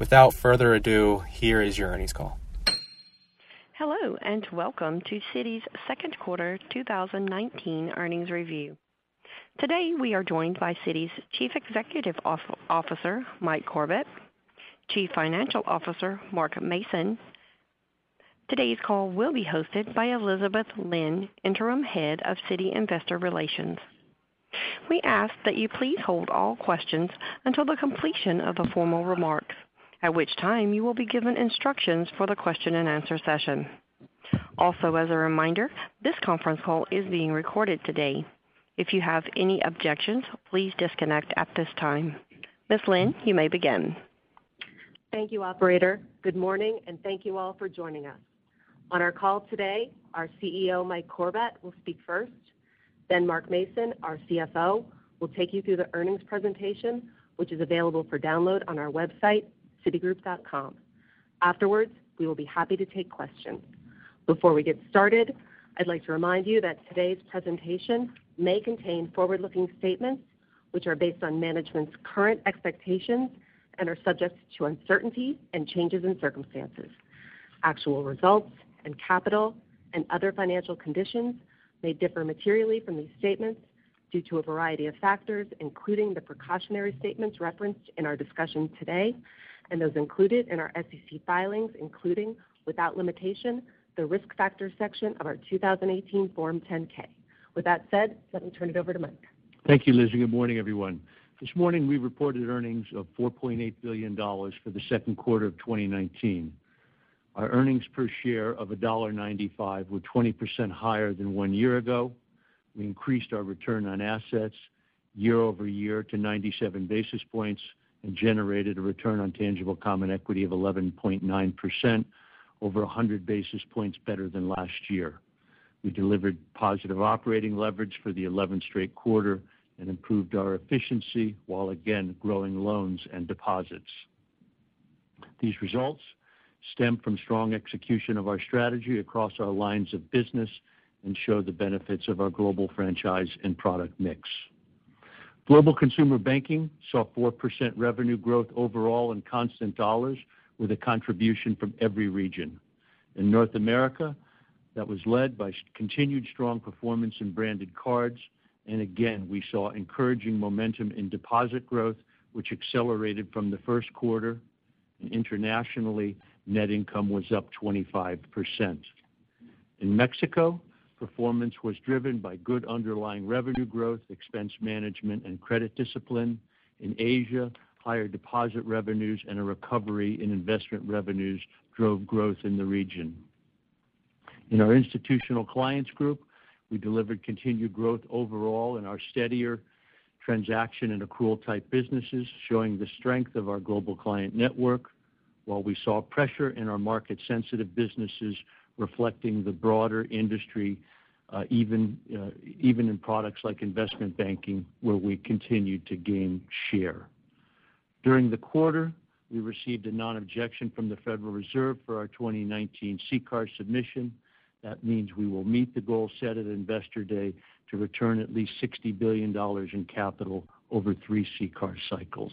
without further ado, here is your earnings call. Hello, and welcome to Citi's second quarter 2019 earnings review. Today we are joined by Citi's Chief Executive Officer, Mike Corbat, Chief Financial Officer, Mark Mason. Today's call will be hosted by Elizabeth Lynn, Interim Head of Citi Investor Relations. We ask that you please hold all questions until the completion of the formal remarks, at which time you will be given instructions for the question and answer session. Also, as a reminder, this conference call is being recorded today. If you have any objections, please disconnect at this time. Ms. Lynn, you may begin. Thank you, operator. Good morning, and thank you all for joining us. On our call today, our CEO, Mike Corbat, will speak first, then Mark Mason, our CFO, will take you through the earnings presentation, which is available for download on our website, citigroup.com. Afterwards, we will be happy to take questions. Before we get started, I'd like to remind you that today's presentation may contain forward-looking statements which are based on management's current expectations and are subject to uncertainty and changes in circumstances. Actual results and capital and other financial conditions may differ materially from these statements due to a variety of factors, including the precautionary statements referenced in our discussion today and those included in our SEC filings, including, without limitation, the Risk Factors section of our 2018 Form 10-K. With that said, let me turn it over to Mike. Thank you, Liz, good morning, everyone. This morning, we reported earnings of $4.8 billion for the second quarter of 2019. Our earnings per share of $1.95 were 20% higher than one year ago. We increased our return on assets year-over-year to 97 basis points and generated a return on tangible common equity of 11.9%, over 100 basis points better than last year. We delivered positive operating leverage for the 11th straight quarter and improved our efficiency while again growing loans and deposits. These results stem from strong execution of our strategy across our lines of business and show the benefits of our global franchise and product mix. Global Consumer Banking saw 4% revenue growth overall in constant dollars, with a contribution from every region. In North America, that was led by continued strong performance in branded cards, and again, we saw encouraging momentum in deposit growth, which accelerated from the first quarter. Internationally, net income was up 25%. In Mexico, performance was driven by good underlying revenue growth, expense management, and credit discipline. In Asia, higher deposit revenues and a recovery in investment revenues drove growth in the region. In our Institutional Clients Group, we delivered continued growth overall in our steadier transaction and accrual-type businesses, showing the strength of our global client network, while we saw pressure in our market-sensitive businesses reflecting the broader industry, uh, uh, even in products like investment banking, where we continued to gain share. During the quarter, we received a non-objection from the Federal Reserve for our 2019 CCAR submission. That means we will meet the goal set at Investor Day to return at least $60 billion in capital over three CCAR cycles.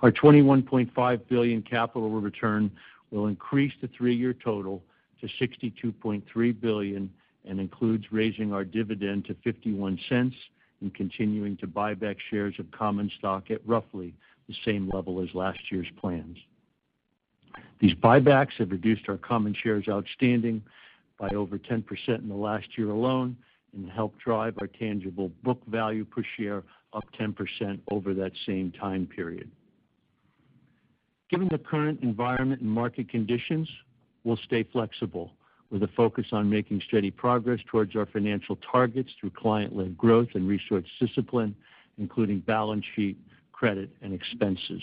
Our 21.5 billion capital return will increase the three-year total to $62.3 billion and includes raising our dividend to $0.51 and continuing to buy back shares of common stock at roughly the same level as last year's plans. These buybacks have reduced our common shares outstanding by over 10% in the last year alone and helped drive our tangible book value per share up 10% over that same time period. Given the current environment and market conditions, we'll stay flexible with a focus on making steady progress towards our financial targets through client-led growth and resource discipline, including balance sheet, credit, and expenses.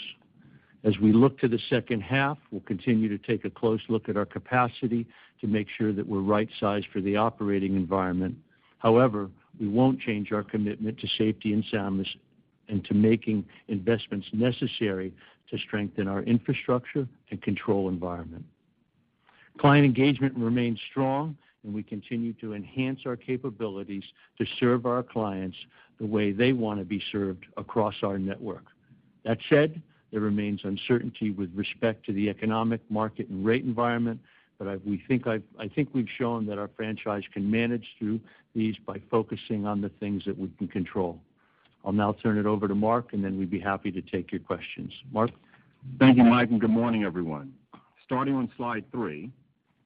As we look to the second half, we'll continue to take a close look at our capacity to make sure that we're right-sized for the operating environment. However, we won't change our commitment to safety and soundness and to making investments necessary to strengthen our infrastructure and control environment. Client engagement remains strong, and we continue to enhance our capabilities to serve our clients the way they want to be served across our network. That said, there remains uncertainty with respect to the economic market and rate environment, but I think we've shown that our franchise can manage through these by focusing on the things that we can control. I'll now turn it over to Mark, and then we'd be happy to take your questions. Mark? Thank you, Mike, and good morning, everyone. Starting on slide three,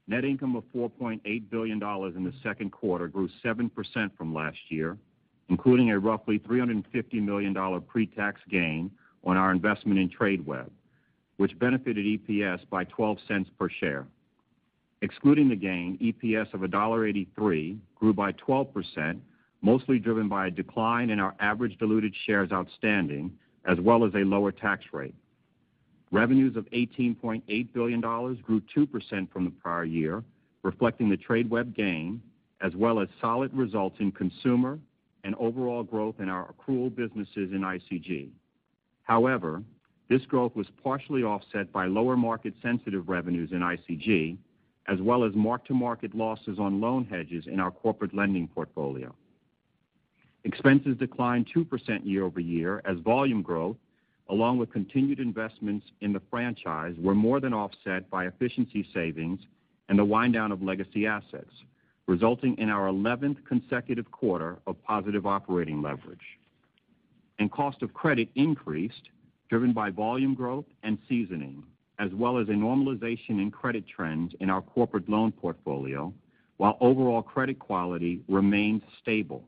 net income of $4.8 billion in the second quarter grew 7% from last year, including a roughly $350 million pre-tax gain on our investment in Tradeweb, which benefited EPS by $0.12 per share. Excluding the gain, EPS of $1.83 grew by 12%, mostly driven by a decline in our average diluted shares outstanding, as well as a lower tax rate. Revenues of $18.8 billion grew 2% from the prior year, reflecting the Tradeweb gain, as well as solid results in consumer and overall growth in our accrual businesses in ICG. However, this growth was partially offset by lower market-sensitive revenues in ICG, as well as mark-to-market losses on loan hedges in our corporate lending portfolio. Expenses declined 2% year-over-year as volume growth, along with continued investments in the franchise, were more than offset by efficiency savings and the wind-down of legacy assets, resulting in our 11th consecutive quarter of positive operating leverage. And cost of credit increased, driven by volume growth and seasoning, as well as a normalization in credit trends in our corporate loan portfolio, while overall credit quality remained stable.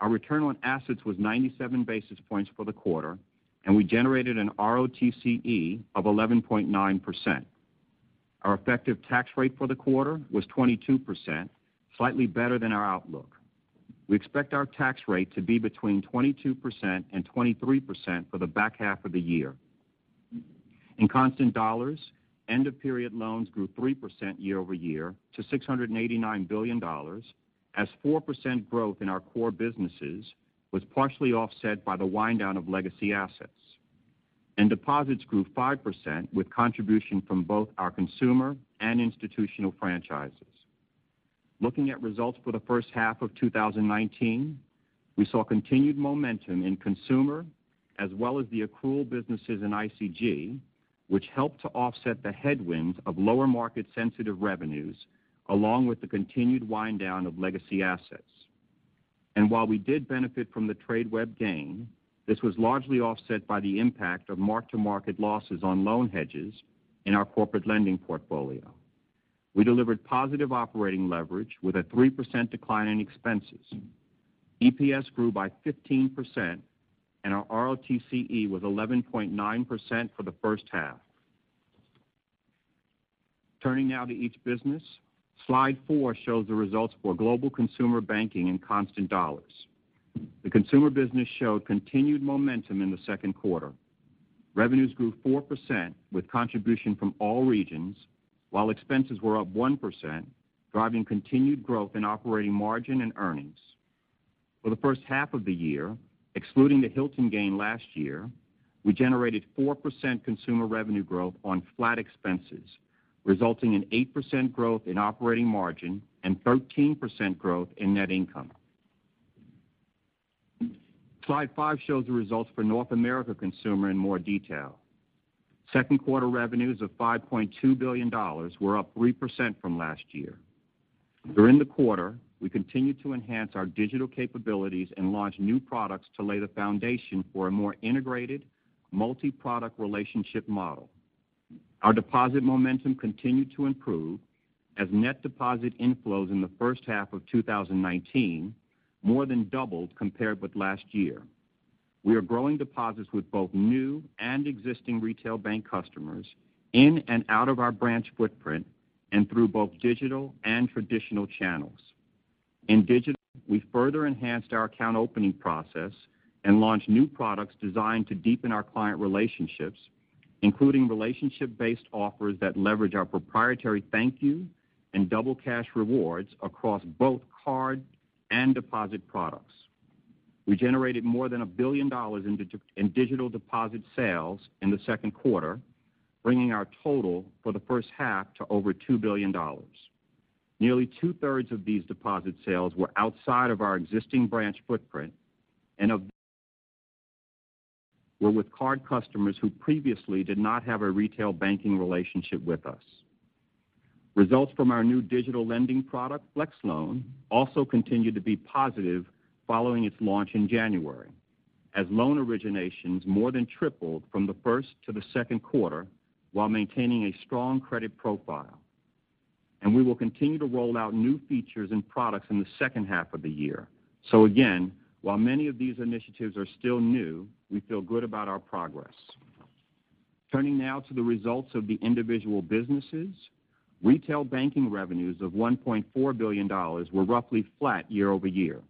Our return on assets was 97 basis points for the quarter, and we generated an ROTCE of 11.9%. Our effective tax rate for the quarter was 22%, slightly better than our outlook. We expect our tax rate to be between 22% and 23% for the back half of the year. In constant dollars, end-of-period loans grew 3% year-over-year to $689 billion, as 4% growth in our core businesses was partially offset by the wind-down of legacy assets. And deposits grew 5% with contribution from both our consumer and institutional franchises. Looking at results for the first half of 2019, we saw continued momentum in consumer as well as the accrual businesses in ICG, which helped to offset the headwinds of lower market-sensitive revenues, along with the continued wind-down of legacy assets. And while we did benefit from the Tradeweb gain, this was largely offset by the impact of mark-to-market losses on loan hedges in our corporate lending portfolio. We delivered positive operating leverage with a 3% decline in expenses. EPS grew by 15%, and our ROTCE was 11.9% for the first half. Turning now to each business. Slide four shows the results for Global Consumer Banking in constant dollars. The consumer business showed continued momentum in the second quarter. Revenues grew 4% with contribution from all regions, while expenses were up 1%, driving continued growth in operating margin and earnings. For the first half of the year, excluding the Hilton gain last year, we generated 4% consumer revenue growth on flat expenses, resulting in 8% growth in operating margin and 13% growth in net income. Slide five shows the results for North America Consumer in more detail. Second quarter revenues of $5.2 billion were up 3% from last year. During the quarter, we continued to enhance our digital capabilities and launch new products to lay the foundation for a more integrated, multi-product relationship model. Our deposit momentum continued to improve as net deposit inflows in the first half of 2019 more than doubled compared with last year. We are growing deposits with both new and existing retail bank customers in and out of our branch footprint and through both digital and traditional channels. In digital, we further enhanced our account opening process and launched new products designed to deepen our client relationships, including relationship-based offers that leverage our proprietary ThankYou and Double Cash rewards across both card and deposit products. We generated more than $1 billion in digital deposit sales in the second quarter, bringing our total for the first half to over $2 billion. Nearly two-thirds of these deposit sales were outside of our existing branch footprint and of were with card customers who previously did not have a retail banking relationship with us. Results from our new digital lending product, Flex Loan, also continued to be positive following its launch in January, as loan originations more than tripled from the first to the second quarter while maintaining a strong credit profile. And we will continue to roll out new features and products in the second half of the year. So again, while many of these initiatives are still new, we feel good about our progress. Turning now to the results of the individual businesses. Retail banking revenues of $1.4 billion were roughly flat year-over-year.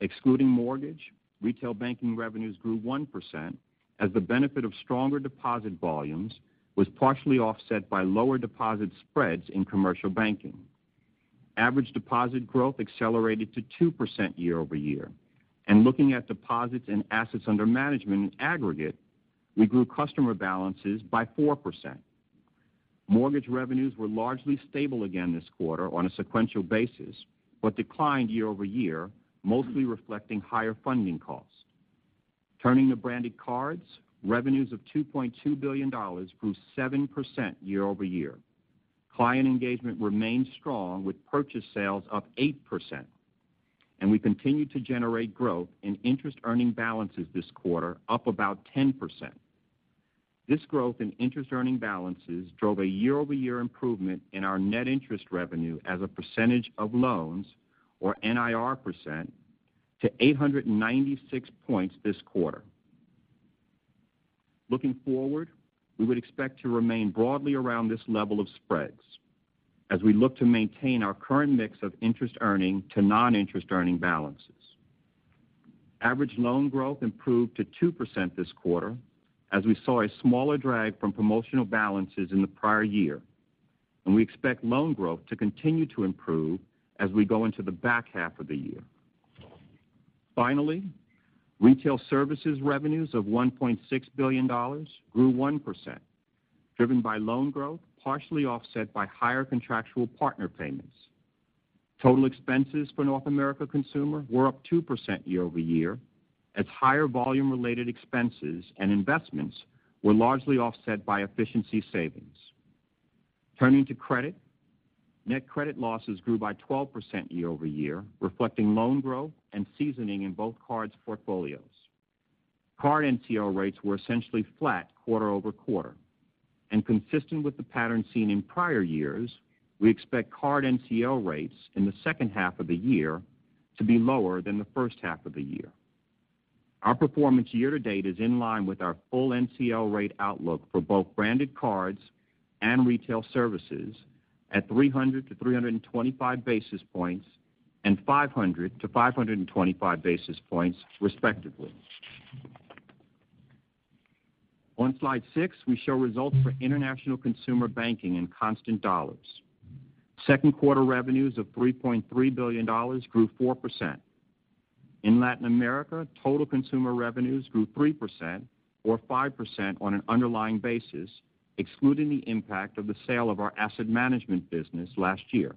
Excluding mortgage, retail banking revenues grew 1% as the benefit of stronger deposit volumes was partially offset by lower deposit spreads in commercial banking. Average deposit growth accelerated to 2% year-over-year. And Looking at deposits and assets under management in aggregate, we grew customer balances by 4%. Mortgage revenues were largely stable again this quarter on a sequential basis, but declined year-over-year, mostly reflecting higher funding costs. Turning to branded cards, revenues of $2.2 billion grew 7% year-over-year. Client engagement remained strong with purchase sales up 8%, and we continued to generate growth in interest-earning balances this quarter, up about 10%. This growth in interest-earning balances drove a year-over-year improvement in our net interest revenue as a percentage of loans, or NIR percent, to 896 points this quarter. Looking forward, we would expect to remain broadly around this level of spreads as we look to maintain our current mix of interest-earning to non-interest-earning balances. Average loan growth improved to 2% this quarter as we saw a smaller drag from promotional balances in the prior year, and we expect loan growth to continue to improve as we go into the back half of the year. Finally, retail services revenues of $1.6 billion grew 1%, driven by loan growth, partially offset by higher contractual partner payments. Total expenses for North America Consumer were up 2% year-over-year as higher volume-related expenses and investments were largely offset by efficiency savings. Turning to credit, net credit losses grew by 12% year-over-year, reflecting loan growth and seasoning in both cards portfolios. Card NCL rates were essentially flat quarter-over-quarter. And Consistent with the pattern seen in prior years, we expect card NCL rates in the second half of the year to be lower than the first half of the year. Our performance year to date is in line with our full NCL rate outlook for both branded cards and retail services at 300 to 325 basis points and 500 to 525 basis points, respectively. On slide six, we show results for international consumer banking in constant dollars. Second quarter revenues of $3.3 billion grew 4%. In Latin America, total consumer revenues grew 3%, or 5% on an underlying basis, excluding the impact of the sale of our asset management business last year.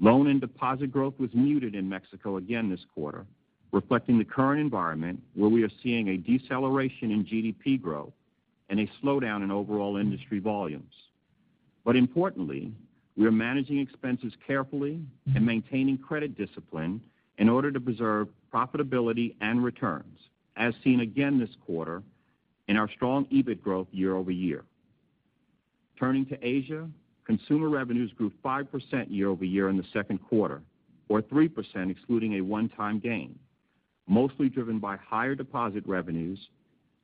Loan and deposit growth was muted in Mexico again this quarter, reflecting the current environment where we are seeing a deceleration in GDP growth and a slowdown in overall industry volumes. But Importantly, we are managing expenses carefully and maintaining credit discipline in order to preserve profitability and returns, as seen again this quarter in our strong EBIT growth year-over-year. Turning to Asia, consumer revenues grew 5% year-over-year in the second quarter, or 3% excluding a one-time gain, mostly driven by higher deposit revenues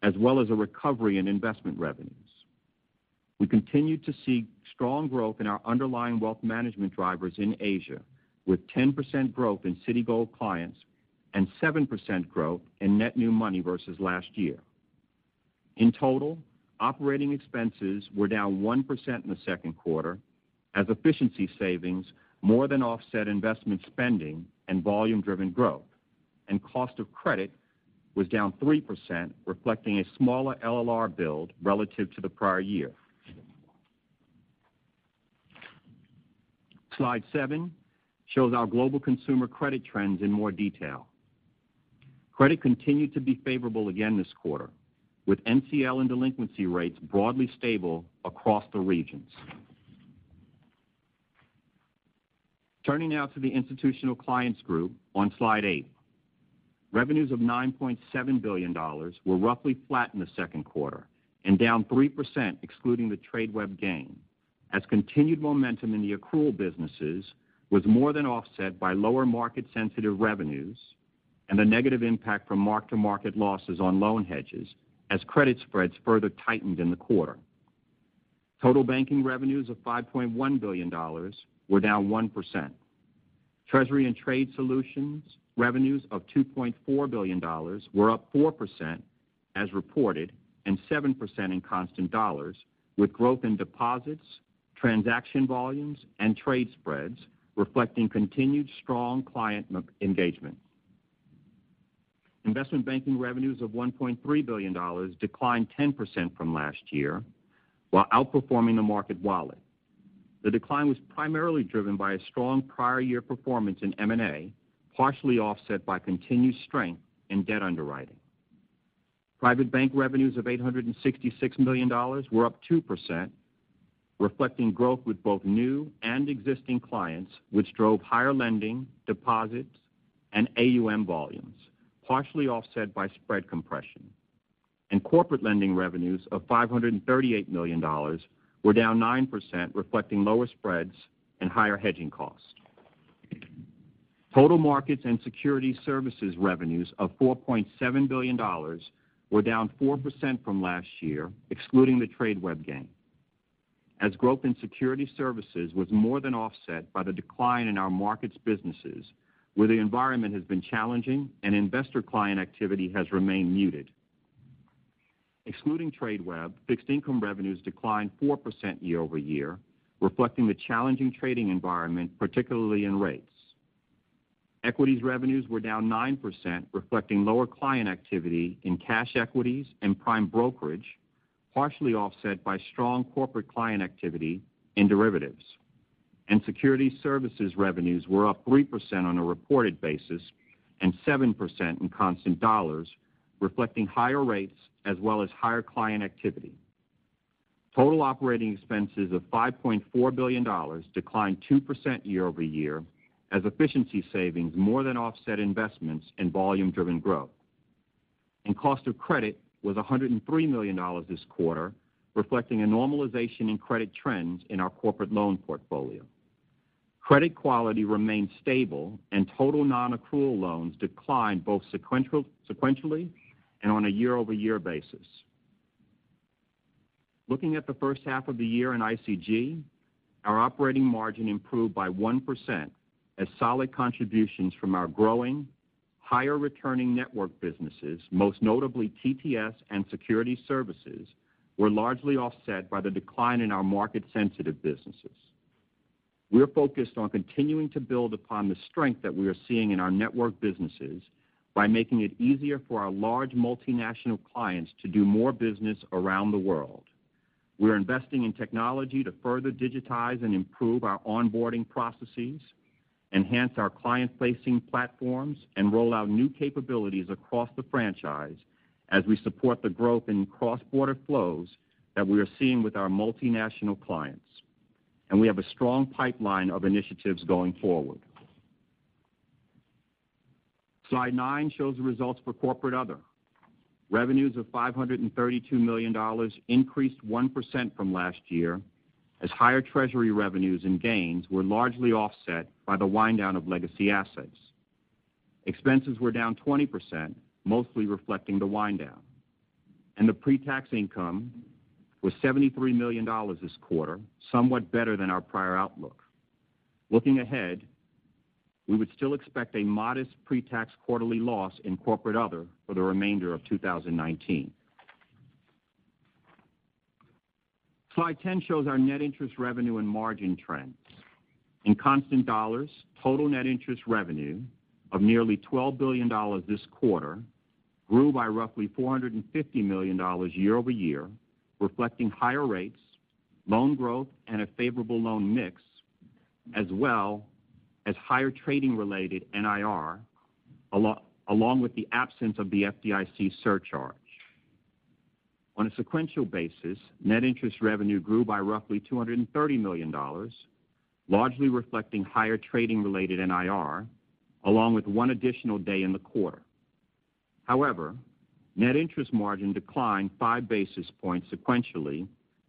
as well as a recovery in investment revenues. We continue to see strong growth in our underlying wealth management drivers in Asia, with 10% growth in Citigold clients and 7% growth in net new money versus last year. In total, operating expenses were down 1% in the second quarter as efficiency savings more than offset investment spending and volume-driven growth, and cost of credit was down 3%, reflecting a smaller LLR build relative to the prior year. Slide seven shows our global consumer credit trends in more detail. Credit continued to be favorable again this quarter, with NCL and delinquency rates broadly stable across the regions. Turning now to the Institutional Clients Group on slide eight. Revenues of $9.7 billion were roughly flat in the second quarter and down 3% excluding the Tradeweb gain, as continued momentum in the accrual businesses was more than offset by lower market-sensitive revenues and the negative impact from mark-to-market losses on loan hedges as credit spreads further tightened in the quarter. Total banking revenues of $5.1 billion were down 1%. Treasury and Trade Solutions revenues of $2.4 billion were up 4% as reported and 7% in constant dollars, with growth in deposits, transaction volumes, and trade spreads reflecting continued strong client engagement. Investment banking revenues of $1.3 billion declined 10% from last year while outperforming the market wallet. The decline was primarily driven by a strong prior year performance in M&A, partially offset by continued strength in debt underwriting. Private bank revenues of $866 million were up 2%, reflecting growth with both new and existing clients, which drove higher lending, deposits, and AUM volumes, partially offset by spread compression. And Corporate lending revenues of $538 million were down 9%, reflecting lower spreads and higher hedging costs. Total markets and security services revenues of $4.7 billion were down 4% from last year, excluding the Tradeweb gain, as growth in security services was more than offset by the decline in our markets businesses, where the environment has been challenging and investor client activity has remained muted. Excluding Tradeweb, fixed income revenues declined 4% year-over-year, reflecting the challenging trading environment, particularly in rates. Equities revenues were down 9%, reflecting lower client activity in cash equities and prime brokerage, partially offset by strong corporate client activity in derivatives. And security services revenues were up 3% on a reported basis and 7% in constant dollars, reflecting higher rates as well as higher client activity. Total operating expenses of $5.4 billion declined 2% year-over-year as efficiency savings more than offset investments in volume-driven growth. And cost of credit was $103 million this quarter, reflecting a normalization in credit trends in our corporate loan portfolio. Credit quality remained stable, and total non-accrual loans declined both sequentially and on a year-over-year basis. Looking at the first half of the year in ICG, our operating margin improved by 1%, as solid contributions from our growing, higher returning network businesses, most notably TTS and Security Services, were largely offset by the decline in our market-sensitive businesses. We're focused on continuing to build upon the strength that we are seeing in our network businesses by making it easier for our large multinational clients to do more business around the world. We're investing in technology to further digitize and improve our onboarding processes, enhance our client-facing platforms, and roll out new capabilities across the franchise as we support the growth in cross-border flows that we are seeing with our multinational clients. And we have a strong pipeline of initiatives going forward. Slide nine shows the results for Corporate Other. Revenues of $532 million increased 1% from last year, as higher treasury revenues and gains were largely offset by the wind-down of legacy assets. Expenses were down 20%, mostly reflecting the wind-down. And the pre-tax income was $73 million this quarter, somewhat better than our prior outlook. Looking ahead, we would still expect a modest pre-tax quarterly loss in Corporate Other for the remainder of 2019. Slide 10 shows our net interest revenue and margin trends. In constant dollars, total net interest revenue of nearly $12 billion this quarter grew by roughly $450 million year-over-year, reflecting higher rates, loan growth, and a favorable loan mix, as well as higher trading-related NIR, along with the absence of the FDIC surcharge. On a sequential basis, net interest revenue grew by roughly $230 million, largely reflecting higher trading-related NIR, along with one additional day in the quarter. However, net interest margin declined five basis points sequentially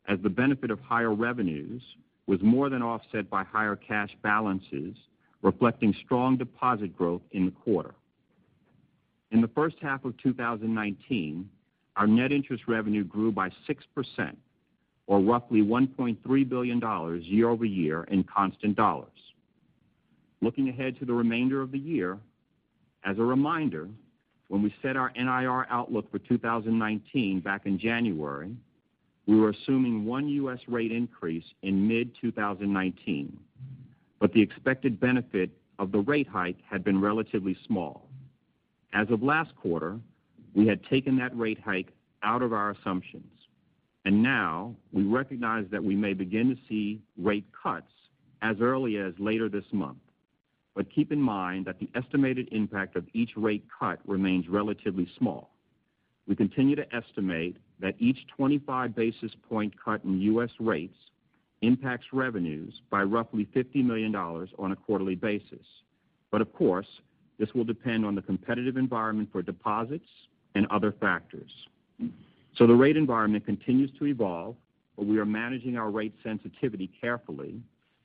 as the benefit of higher revenues was more than offset by higher cash balances, reflecting strong deposit growth in the quarter. In the first half of 2019, our net interest revenue grew by 6%, or roughly $1.3 billion year-over-year in constant dollars. Looking ahead to the remainder of the year, as a reminder, when we set our NIR outlook for 2019 back in January, we were assuming one U.S. rate increase in mid-2019, but the expected benefit of the rate hike had been relatively small. As of last quarter, we had taken that rate hike out of our assumptions, and now we recognize that we may begin to see rate cuts as early as later this month. But keep in mind that the estimated impact of each rate cut remains relatively small. We continue to estimate that each 25 basis point cut in U.S. rates impacts revenues by roughly $50 million on a quarterly basis. But of course, this will depend on the competitive environment for deposits and other factors. So The rate environment continues to evolve, but we are managing our rate sensitivity carefully,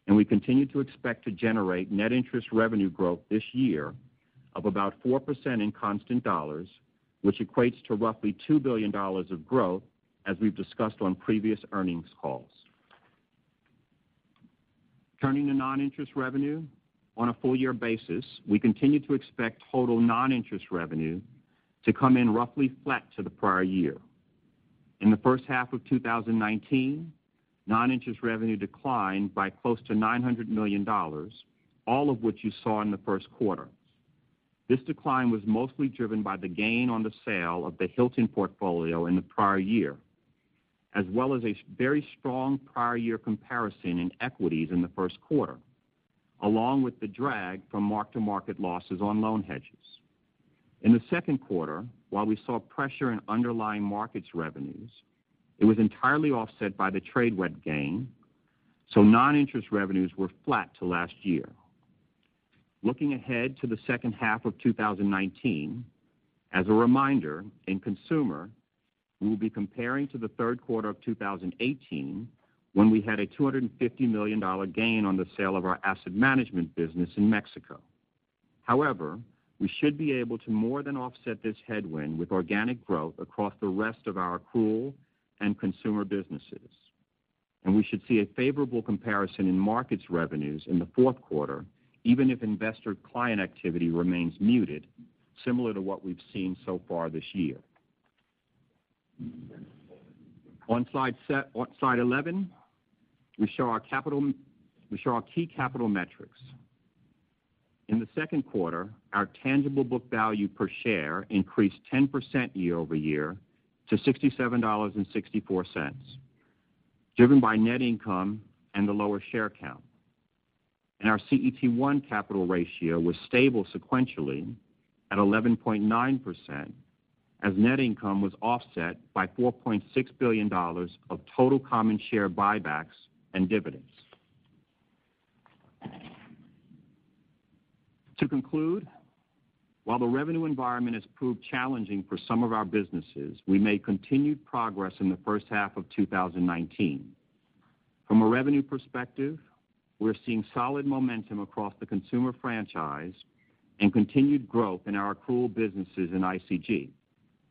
and we continue to expect to generate net interest revenue growth this year of about 4% in constant dollars, which equates to roughly $2 billion of growth, as we've discussed on previous earnings calls. Turning to non-interest revenue. On a full year basis, we continue to expect total non-interest revenue to come in roughly flat to the prior year. In the first half of 2019, non-interest revenue declined by close to $900 million, all of which you saw in the first quarter. This decline was mostly driven by the gain on the sale of the Hilton portfolio in the prior year, as well as a very strong prior year comparison in equities in the first quarter, along with the drag from mark-to-market losses on loan hedges. In the second quarter, while we saw pressure in underlying markets revenues, it was entirely offset by the Tradeweb gain, so non-interest revenues were flat to last year. Looking ahead to the second half of 2019, as a reminder, in consumer, we will be comparing to the third quarter of 2018, when we had a $250 million gain on the sale of our asset management business in Mexico. However, we should be able to more than offset this headwind with organic growth across the rest of our accrual and consumer businesses. And we should see a favorable comparison in markets revenues in the fourth quarter even if investor client activity remains muted, similar to what we've seen so far this year. On slide 11, we show our key capital metrics. In the second quarter, our tangible book value per share increased 10% year-over-year to $67.64, driven by net income and the lower share count. And Our CET1 capital ratio was stable sequentially at 11.9%, as net income was offset by $4.6 billion of total common share buybacks and dividends. To conclude, while the revenue environment has proved challenging for some of our businesses, we made continued progress in the first half of 2019. From a revenue perspective, we're seeing solid momentum across the consumer franchise and continued growth in our accrual businesses in ICG.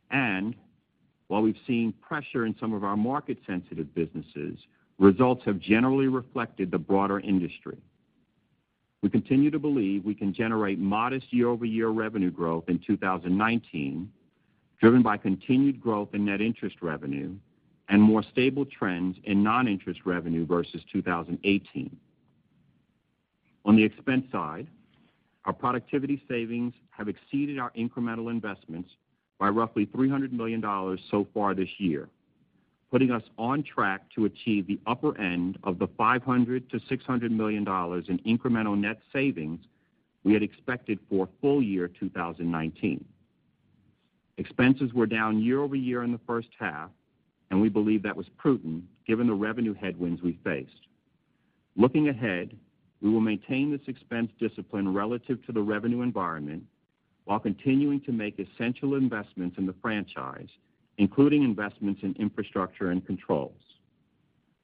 And while we've seen pressure in some of our market-sensitive businesses, results have generally reflected the broader industry. We continue to believe we can generate modest year-over-year revenue growth in 2019, driven by continued growth in net interest revenue and more stable trends in non-interest revenue versus 2018. On the expense side, our productivity savings have exceeded our incremental investments by roughly $300 million so far this year, putting us on track to achieve the upper end of the $500 million-$600 million in incremental net savings we had expected for full year 2019. Expenses were down year-over-year in the first half, and we believe that was prudent given the revenue headwinds we faced. Looking ahead, we will maintain this expense discipline relative to the revenue environment while continuing to make essential investments in the franchise, including investments in infrastructure and controls.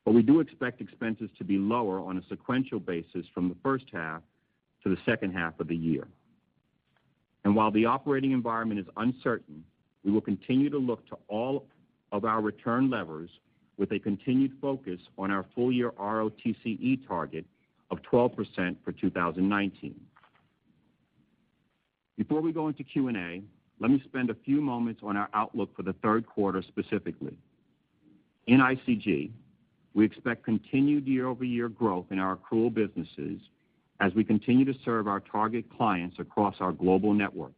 But we do expect expenses to be lower on a sequential basis from the first half to the second half of the year. And while the operating environment is uncertain, we will continue to look to all of our return levers with a continued focus on our full-year ROTCE target of 12% for 2019. Before we go into Q&A, let me spend a few moments on our outlook for the third quarter specifically. In ICG, we expect continued year-over-year growth in our accrual businesses as we continue to serve our target clients across our global network.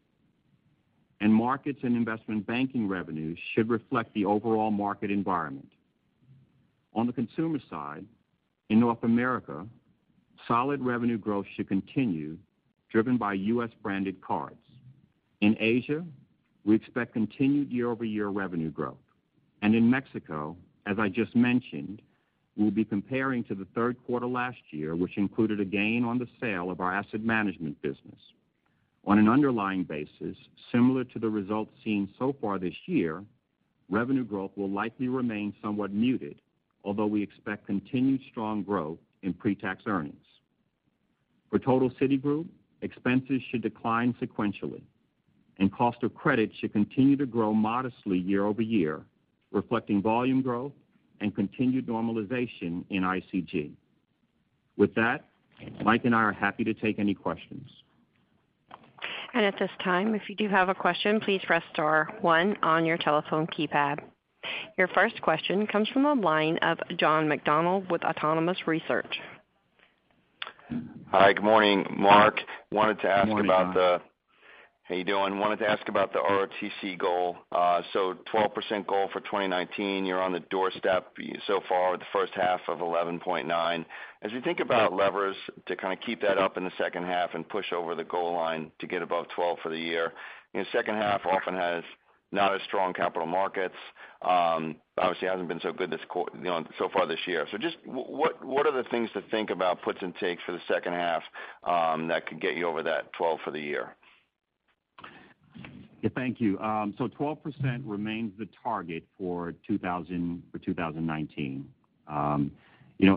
And Markets and investment banking revenues should reflect the overall market environment. On the consumer side, in North America, solid revenue growth should continue, driven by U.S. branded cards. In Asia, we expect continued year-over-year revenue growth. And in Mexico, as I just mentioned, we'll be comparing to the third quarter last year, which included a gain on the sale of our asset management business. On an underlying basis, similar to the results seen so far this year, revenue growth will likely remain somewhat muted, although we expect continued strong growth in pre-tax earnings. For total Citigroup, expenses should decline sequentially, and cost of credit should continue to grow modestly year-over-year, reflecting volume growth and continued normalization in ICG. With that, Mike and I are happy to take any questions. And At this time, if you do have a question, please press star one on your telephone keypad. Your first question comes from the line of John McDonald with Autonomous Research. Hi, good morning, Mark. Good morning, about John. How you doing? Wanted to ask about the ROTCE goal. Uh, 12% goal for 2019. You're on the doorstep so far with the first half of 11.9. As you think about levers to kind of keep that up in the second half and push over the goal line to get above 12 for the year, second half often has not as strong capital markets. Um, obviously hasn't been so good this so far this year. So just what what are the things to think about, puts and takes for the second half um, that could get you over that 12 for the year? Yeah, thank you. Um, so 12% remains the target for 2019. Um,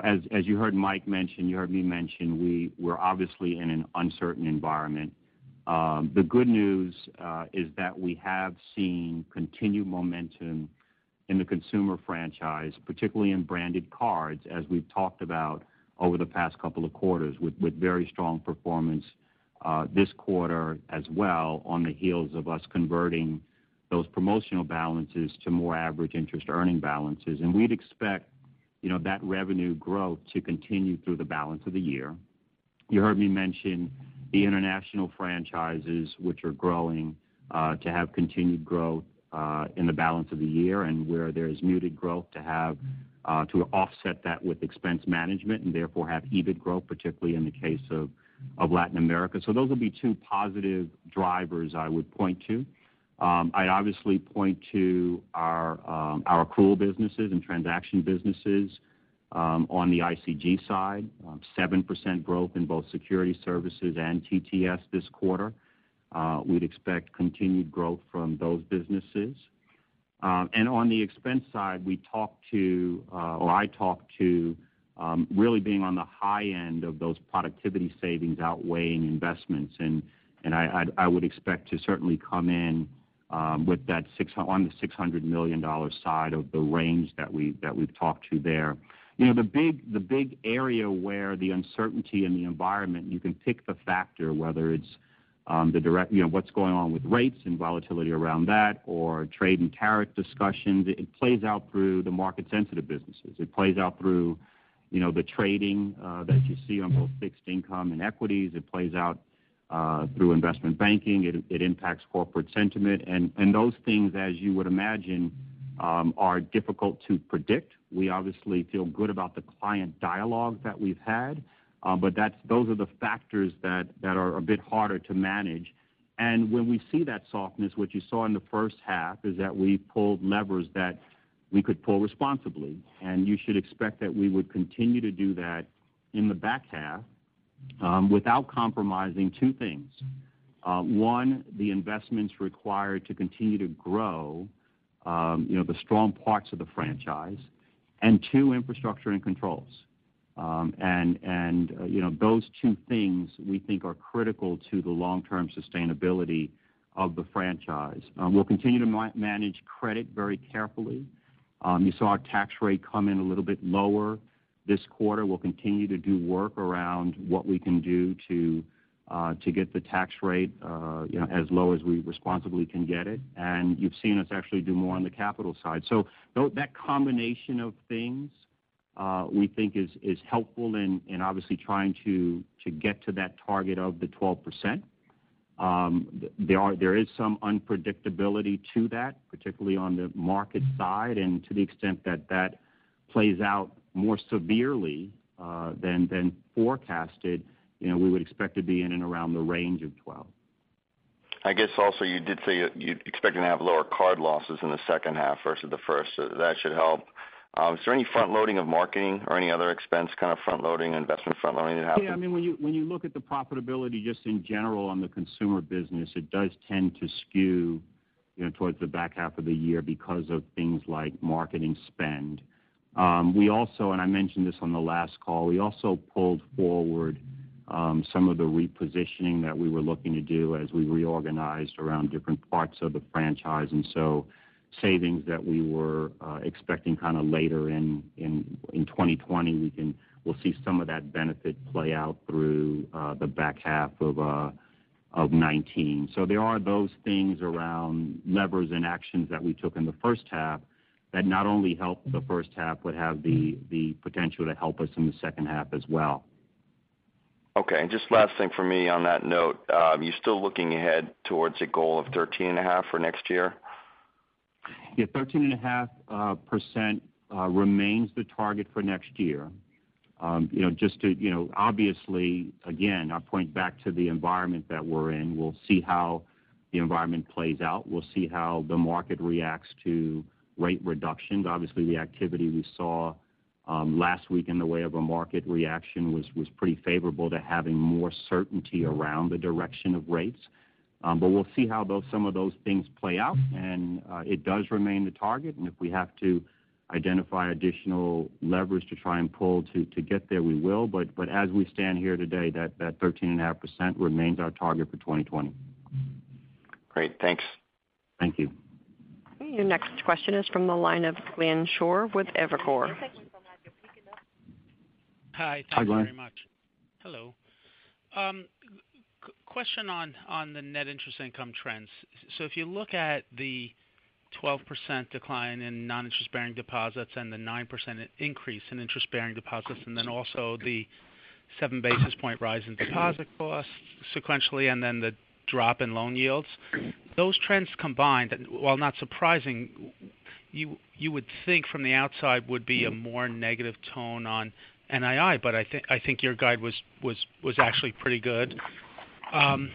as as you heard Mike mention, you heard me mention, we're obviously in an uncertain environment. Um, the good news uh, is that we have seen continued momentum in the consumer franchise, particularly in branded cards, as we've talked about over the past couple of quarters with very strong performance Uh, this quarter as well on the heels of us converting those promotional balances to more average interest earning balances. And we'd expect you know, that revenue growth to continue through the balance of the year. You heard me mention the international franchises, which are growing, uh, to have continued growth uh, in the balance of the year, and where there's muted growth to have to offset that with expense management and therefore have EBIT growth, particularly in the case of Latin America. So those will be two positive drivers I would point to. Um, I'd obviously point to our um, our accrual businesses and transaction businesses um, on the ICG side, 7% growth in both security services and TTS this quarter. Uh, we'd expect continued growth from those businesses. And on the expense side, we talked to, uh, or I talked to Um, really being on the high end of those productivity savings outweighing investments. And and I I would expect to certainly come in um, with that on the $600 million side of the range that we, that we've talked to there. You know, the big the big area where the uncertainty in the environment, you can pick the factor, whether it's um, the direct you know what's going on with rates and volatility around that or trade and tariff discussions. It plays out through the market-sensitive businesses. It plays out through the trading that you see on both fixed income and equities. It plays out through investment banking. It it impacts corporate sentiment. And, and those things, as you would imagine, um, are difficult to predict. We obviously feel good about the client dialogue that we've had. Uh, but that's, those are the factors that, that are a bit harder to manage. And when we see that softness, what you saw in the first half is that we pulled levers that we could pull responsibly. And you should expect that we would continue to do that in the back half um, without compromising two things. Uh, one, the investments required to continue to grow um, you know, the strong parts of the franchise, and two, infrastructure and controls. Um, and and uh, you know, those two things we think are critical to the long-term sustainability of the franchise. Uh, we'll continue to manage credit very carefully. Um, you saw our tax rate come in a little bit lower this quarter. We'll continue to do work around what we can do to uh to get the tax rate uh, you know, as low as we responsibly can get it. And you've seen us actually do more on the capital side. So that combination of things uh, we think is helpful in in obviously trying to get to that target of the 12%. There are there is some unpredictability to that, particularly on the market side. And to the extent that that plays out more severely uh than than forecasted, you know, we would expect to be in and around the range of 12. I guess also you did say you're expecting to have lower card losses in the second half versus the first. That should help. Um, is there any front-loading of marketing or any other expense kind of front-loading, investment front-loading that happened? Yeah. I mean, when you when you look at the profitability just in general on the consumer business, it does tend to skew you know, towards the back half of the year because of things like marketing spend. Um, we also, and I mentioned this on the last call, we also pulled forward um, some of the repositioning that we were looking to do as we reorganized around different parts of the franchise. Savings that we were uh, expecting kind of later in 2020, we'll see some of that benefit play out through uh, the back half of uh, 2019. There are those things around levers and actions that we took in the first half that not only help the first half, but have the potential to help us in the second half as well. Okay. And just last thing for me on that note. Um, you still looking ahead towards a goal of 13.5 for next year? Yeah, 13.5% uh, uh, remains the target for next year. Um, you know, just to, you know, obviously, again, I point back to the environment that we're in. We'll see how the environment plays out. We'll see how the market reacts to rate reductions. Obviously, the activity we saw um, last week in the way of a market reaction was pretty favorable to having more certainty around the direction of rates. Um, we'll see how those, some of those things play out, and uh, it does remain the target. And if we have to identify additional levers to try and pull to to get there, we will. But, but as we stand here today, that that 13.5% remains our target for 2020. Great. Thanks. Thank you. Your next question is from the line of Glenn Schorr with Evercore. Hi. Hi, Thank you Glenn. very much. Hello. Um, Question on the net interest income trends. So if you look at the 12% decline in non-interest-bearing deposits and the 9% increase in interest-bearing deposits, and then also the 7 basis point rise in deposit costs sequentially, and then the drop in loan yields, those trends combined, while not surprising, you would think from the outside would be a more negative tone on NII, but I think your guide was actually pretty good. Um,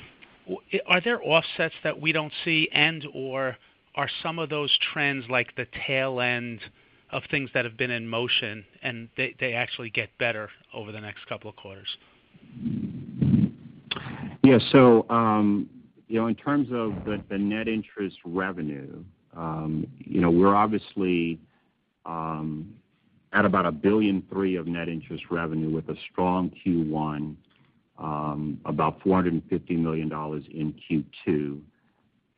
are there offsets that we don't see and/or are some of those trends like the tail end of things that have been in motion and they actually get better over the next couple of quarters? Yeah. So um, in terms of the net interest revenue, um, you know, we're obviously at about $1.3 billion of net interest revenue with a strong Q1, Um, about $450 million in Q2.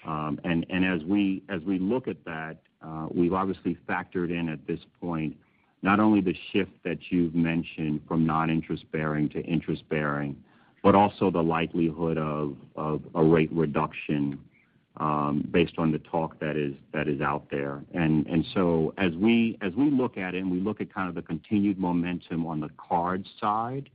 Um, and As we as we look at that, uh, we've obviously factored in at this point not only the shift that you've mentioned from non-interest-bearing to interest-bearing, but also the likelihood of of a rate reduction um, based on the talk that is out there. And and so As we as we look at it and we look at kind of the continued momentum on the card side,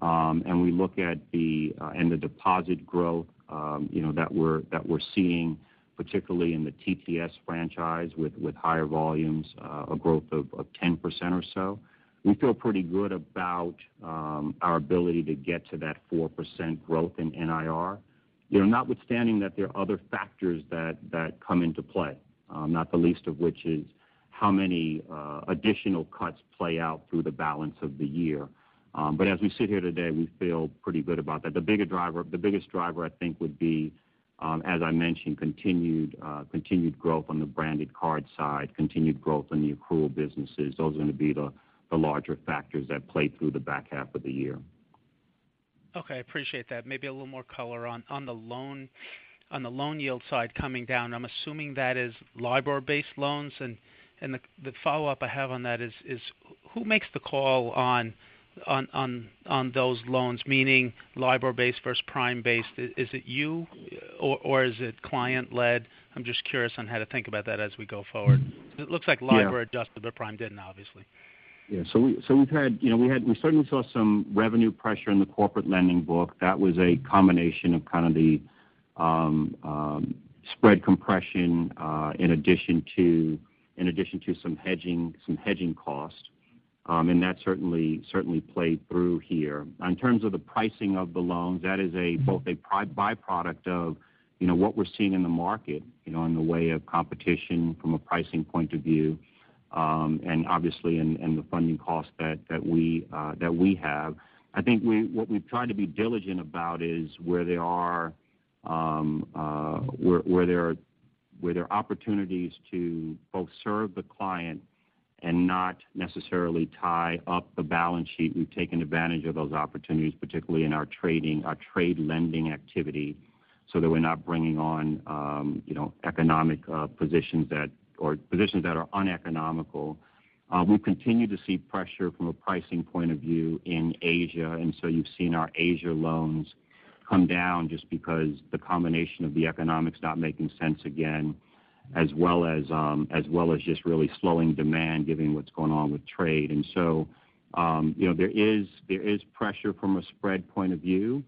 Um, and we look at the uh, and the deposit growth um, you know, that we're that we're seeing, particularly in the TTS franchise with with higher volumes, uh, a growth of 10% or so, we feel pretty good about um, our ability to get to that 4% growth in NIR. You know, notwithstanding that there are other factors that come into play, not the least of which is how many uh, additional cuts play out through the balance of the year. Um, as we sit here today, we feel pretty good about that. The bigger driver the biggest driver, I think, would be, um, as I mentioned, uh, continued growth on the branded card side, continued growth in the accrual businesses. Those are going to be the larger factors that play through the back half of the year. Okay. I appreciate that. Maybe a little more color on the loan on the loan yield side coming down. I'm assuming that is LIBOR-based loans. And the follow-up I have on that is who makes the call on those loans, meaning LIBOR-based versus prime-based? Is it you or or is it client-led? I'm just curious on how to think about that as we go forward. It looks like LIBOR adjusted, but prime didn't, obviously. Yeah. So we so we've had, you know we had we certainly saw some revenue pressure in the corporate lending book. That was a combination of kind of the spread compression uh in addition to in addition to some hedging some hedging costs. And that certainly certainly played through here. In terms of the pricing of the loans, that is a both a byproduct of you know what we're seeing in the market you know, in the way of competition from a pricing point of view, and obviously in the funding costs that that we uh that we have. I think what we've tried to be diligent about is where there are um uh where where there are where there are opportunities to both serve the client and not necessarily tie up the balance sheet. We've taken advantage of those opportunities, particularly in our trading, our trade lending activity, so that we're not bringing on um, you know, economic positions that or positions that are uneconomical. We continue to see pressure from a pricing point of view in Asia. And so you've seen our Asia loans come down just because the combination of the economics not making sense again, as well as um as well as just really slowing demand given what's going on with trade. And so um you know, there is pressure from a spread point of view.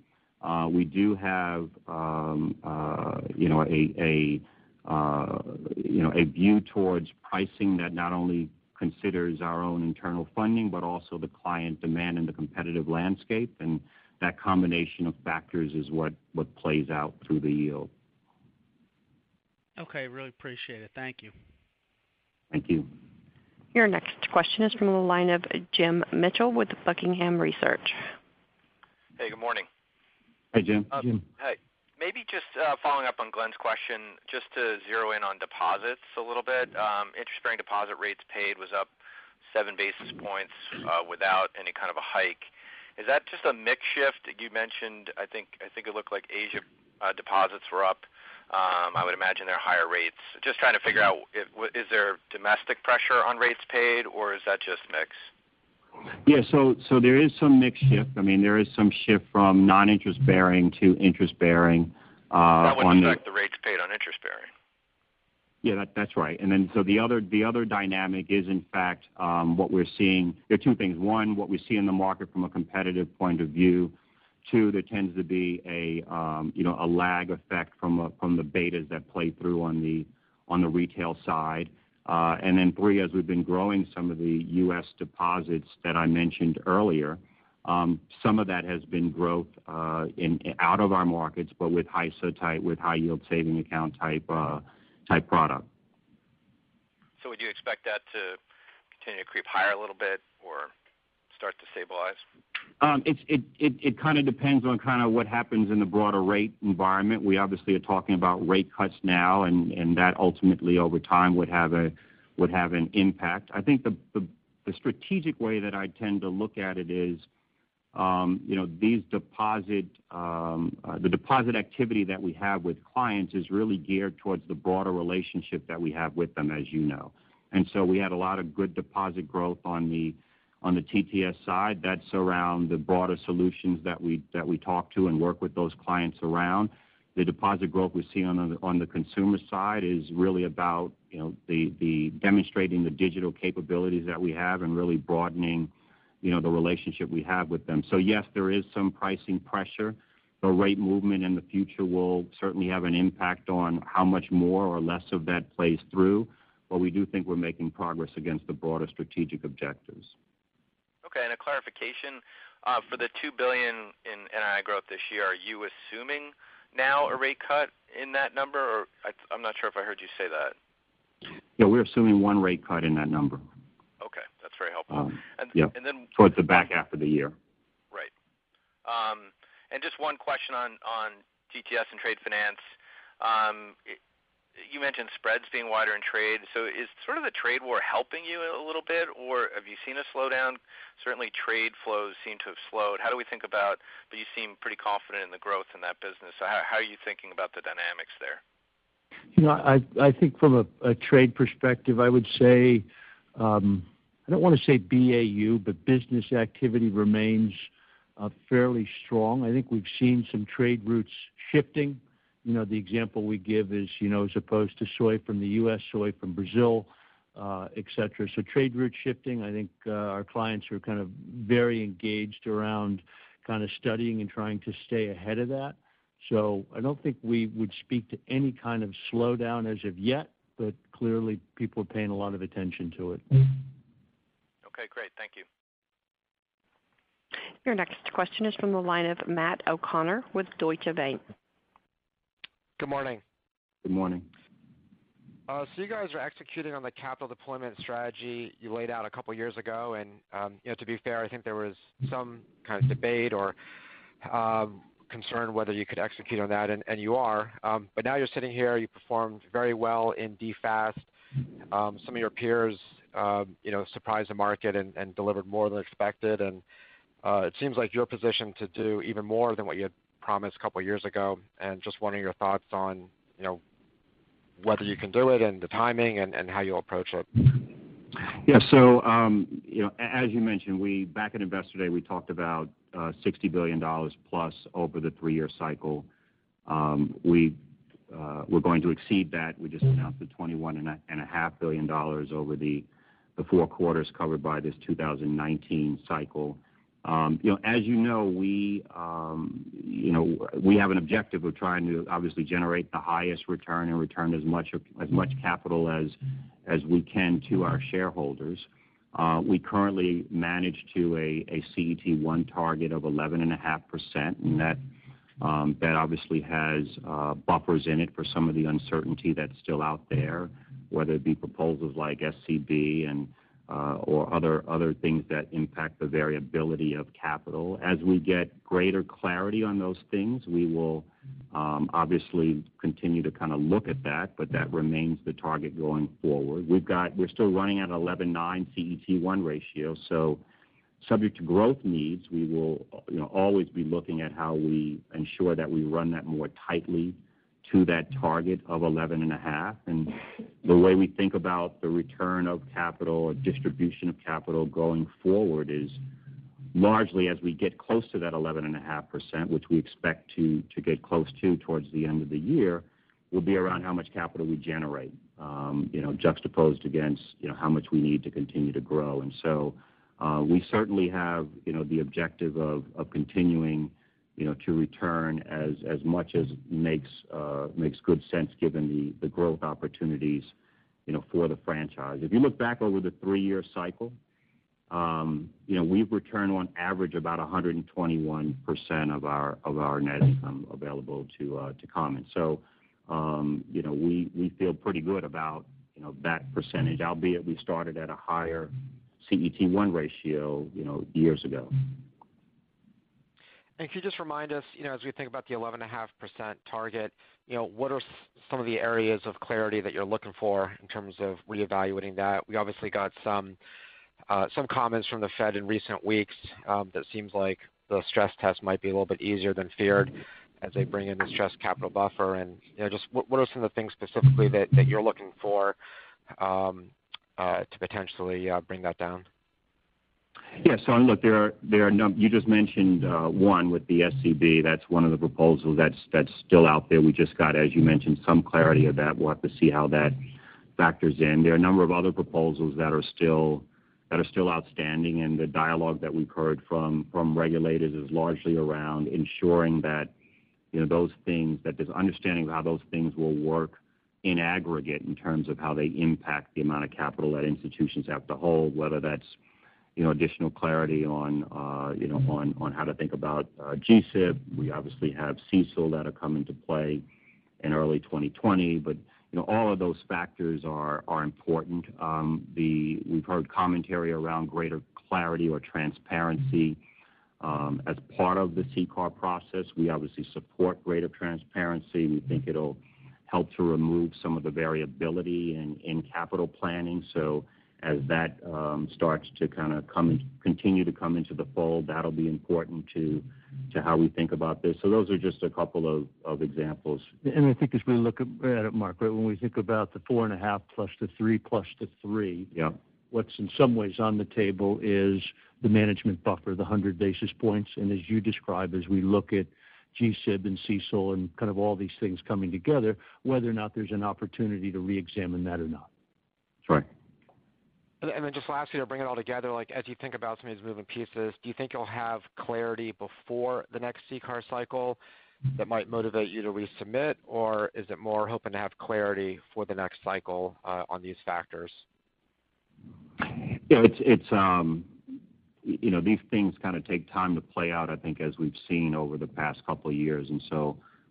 We do have um uh you know, a a uh you know a view towards pricing that not only considers our own internal funding, but also the client demand and the competitive landscape. And that combination of factors is what what plays out through the yield. Okay. Really appreciate it. Thank you. Thank you. Your next question is from the line of Jim Mitchell with Buckingham Research. Hey, good morning. Hi, Jim. Uh, Jim. Hi. Maybe just uh, following up on Glenn's question, just to zero in on deposits a little bit. Um, interest-bearing deposit rates paid was up 7 basis points uh, without any kind of a hike. Is that just a mix shift? You mentioned, I think it looked like Asia deposits were up. Um, I would imagine they're higher rates. Just trying to figure out, is there domestic pressure on rates paid or is that just mix? Yeah. So so there is some mix shift. I mean, there is some shift from non-interest bearing to interest bearing. Uh, that would affect the rates paid on interest bearing. Yeah, that's right. And then so the other the other dynamic is, in fact, um, what we're seeing. There are two things. One, what we see in the market from a competitive point of view. Two, there tends to be a you know, a lag effect from uh from the betas that play through on the on the retail side. Three, as we've been growing some of the U.S. deposits that I mentioned earlier, some of that has been growth in out of our markets, but with HISA type, with high yield saving account type uh type product. So would you expect that to continue to creep higher a little bit or start to stabilize? Um, it kind of depends on kind of what happens in the broader rate environment. We obviously are talking about rate cuts now, and that ultimately over time would have a would have an impact. I think the the strategic way that I tend to look at it is um, you know, these deposit, um, uh, the deposit activity that we have with clients is really geared towards the broader relationship that we have with them, as you know. And so we had a lot of good deposit growth on the TTS side. That's around the broader solutions that we that we talk to and work with those clients around. The deposit growth we see on the consumer side is really about you know, the demonstrating the digital capabilities that we have and really broadening you know, the relationship we have with them. So yes, there is some pricing pressure. The rate movement in the future will certainly have an impact on how much more or less of that plays through. But we do think we're making progress against the broader strategic objectives. Okay. And a clarification. Uh, for the 2 billion in NII growth this year, are you assuming now a rate cut in that number? I'm not sure if I heard you say that. Yeah, we're assuming one rate cut in that number. Okay. That's very helpful. Um, yeah. And then- Towards the back half of the year. Right. Um and just one question on GTS and trade finance. Um, You mentioned spreads being wider in trade. So is sort of the trade war helping you a little bit, or have you seen a slowdown? Certainly trade flows seem to have slowed. How do we think about, but you seem pretty confident in the growth in that business. So How are you thinking about the dynamics there? You know, I think from a trade perspective, I would say, um, I don't want to say BAU, but business activity remains uh, fairly strong. I think we've seen some trade routes shifting. You know, the example we give is you know, as opposed to soy from the U.S., soy from Brazil, uh, et cetera. So trade route shifting, I think uh, our clients are kind of very engaged around kind of studying and trying to stay ahead of that. So I don't think we would speak to any kind of slowdown as of yet, but clearly people are paying a lot of attention to it. Okay, great. Thank you. Your next question is from the line of Matt O'Connor with Deutsche Bank. Good morning. Good morning. Uh so you guys are executing on the capital deployment strategy you laid out a couple of years ago. And um, you know, to be fair, I think there was some kind of debate or concern whether you could execute on that, and you are. Um but now you're sitting here, you performed very well in DFAST. Some of your peers um you know surprised the market and delivered more than expected. And it seems like you're positioned to do even more than what you had promised a couple of years ago. And just wondering your thoughts on you know, whether you can do it and the timing and how you'll approach it. Yeah. So um you know, as you mentioned, we back at Investor Day, we talked about $60 billion plus over the three-year cycle. Um We're going to exceed that. We just announced the $21.5 billion over the four quarters covered by this 2019 cycle. Um, as you know, we um, you know, we have an objective of trying to obviously generate the highest return and return as much as much capital as as we can to our shareholders. Uh, we currently manage to a CET1 target of 11.5%, and that um, that obviously has uh, buffers in it for some of the uncertainty that's still out there, whether it be proposals like SCB Uh, or other things that impact the variability of capital. As we get greater clarity on those things, we will um, obviously continue to kind of look at that, but that remains the target going forward. We've got we're still running at 11.9 CET1 ratio. So subject to growth needs, we will you know, always be looking at how we ensure that we run that more tightly to that target of 11.5. And the way we think about the return of capital or distribution of capital going forward is largely as we get close to that 11.5%, which we expect to get close to towards the end of the year, will be around how much capital we generate, um, you know, juxtaposed against you know, how much we need to continue to grow. And so, uh, we certainly have you know, the objective of continuing to return as as much as makes uh makes good sense given the growth opportunities you know, for the franchise. If you look back over the three-year cycle, you know, we've returned on average about 121% of our of our net income available to uh to common. So, you know, we we feel pretty good about you know, that percentage, albeit we started at a higher CET1 ratio you know, years ago. And could you just remind us, you know, as we think about the 11.5% target, you know, what are some of the areas of clarity that you're looking for in terms of reevaluating that? We obviously got some uh some comments from the Fed in recent weeks um, that seems like the stress test might be a little bit easier than feared as they bring in the stress capital buffer. And you know, just what are some of the things specifically that you're looking for um, uh, to potentially uh, bring that down? Yeah. Look, there are you just mentioned uh, one with the SCB. That's one of the proposals that's still out there. We just got, as you mentioned, some clarity of that. We'll have to see how that factors in. There are a number of other proposals that are still outstanding, and the dialogue that we've heard from regulators is largely around ensuring that you know, those things, that there's understanding of how those things will work in aggregate in terms of how they impact the amount of capital that institutions have to hold, whether that's additional clarity on uh, you know, mm-hmm. on on how to think about uh, G-SIB. We obviously have CECL that'll come into play in early 2020. but, you know, All of those factors are are important. Um, we've heard commentary around greater clarity or transparency mm-hmm. um, as part of the CCAR process. We obviously support greater transparency. We think mm-hmm. it'll help to remove some of the variability in capital planning. As that um, starts to kind of continue to come into the fold, that'll be important to how we think about this. So Those are just a couple of examples. And I think as we look at it, Mark, right, when we think about the 4.5 plus the 3 plus the 3. Yeah What's in some ways on the table is the management buffer, the 100 basis points. And As you describe, as we look at G-SIB and CECL and kind of all these things coming together, whether or not there's an opportunity to reexamine that or not. That's right. And then just lastly, to bring it all together, like as you think about some of these moving pieces, do you think you'll have clarity before the next CCAR cycle that might motivate you to resubmit? Or is it more hoping to have clarity for the next cycle on these factors? Yeah. It's it's um you know, these things kind of take time to play out, I think, as we've seen over the past couple of years.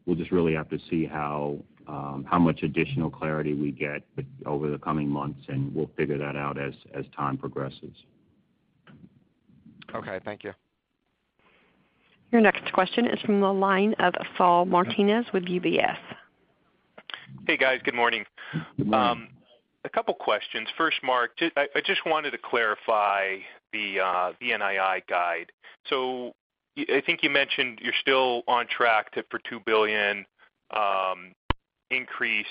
We'll just really have to see how um, much additional clarity we get over the coming months, and we'll figure that out as time progresses. Okay. Thank you. Your next question is from the line of Saul Martinez with UBS. Hey, guys. Good morning. Good morning. Um, a couple questions. First, Mark, I just wanted to clarify the uh, NII guide. I think you mentioned you're still on track for $2 billion um, increase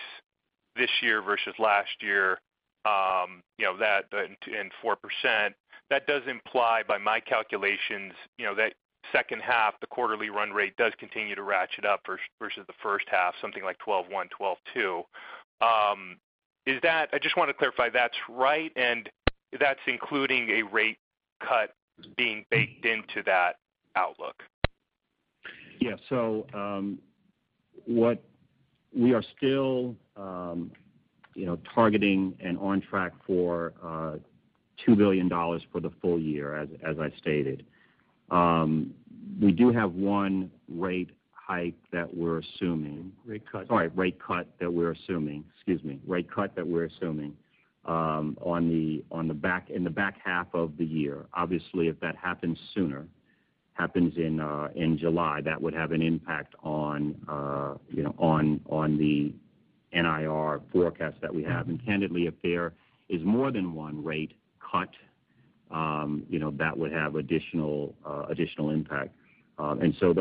this year versus last year, um, you know, that and 4%. That does imply, by my calculations, you know, that second half, the quarterly run rate does continue to ratchet up versus the first half, something like 12.1, 12.2. Um, I just want to clarify that's right, and that's including a rate cut being baked into that outlook. Yeah. So um what we are still um you know targeting and on track for $2 billion for the full year, as as I stated. We do have one rate hike that we're assuming. Rate cut. Sorry, rate cut that we're assuming. Excuse me. Rate cut that we're assuming um on the on the back in the back half of the year. Obviously, if that happens sooner, happens uh, in July, that would have an impact on uh, the NIR forecast that we have. And candidly, if there is more than one rate cut, um, that would have additional uh, impact. Um, and so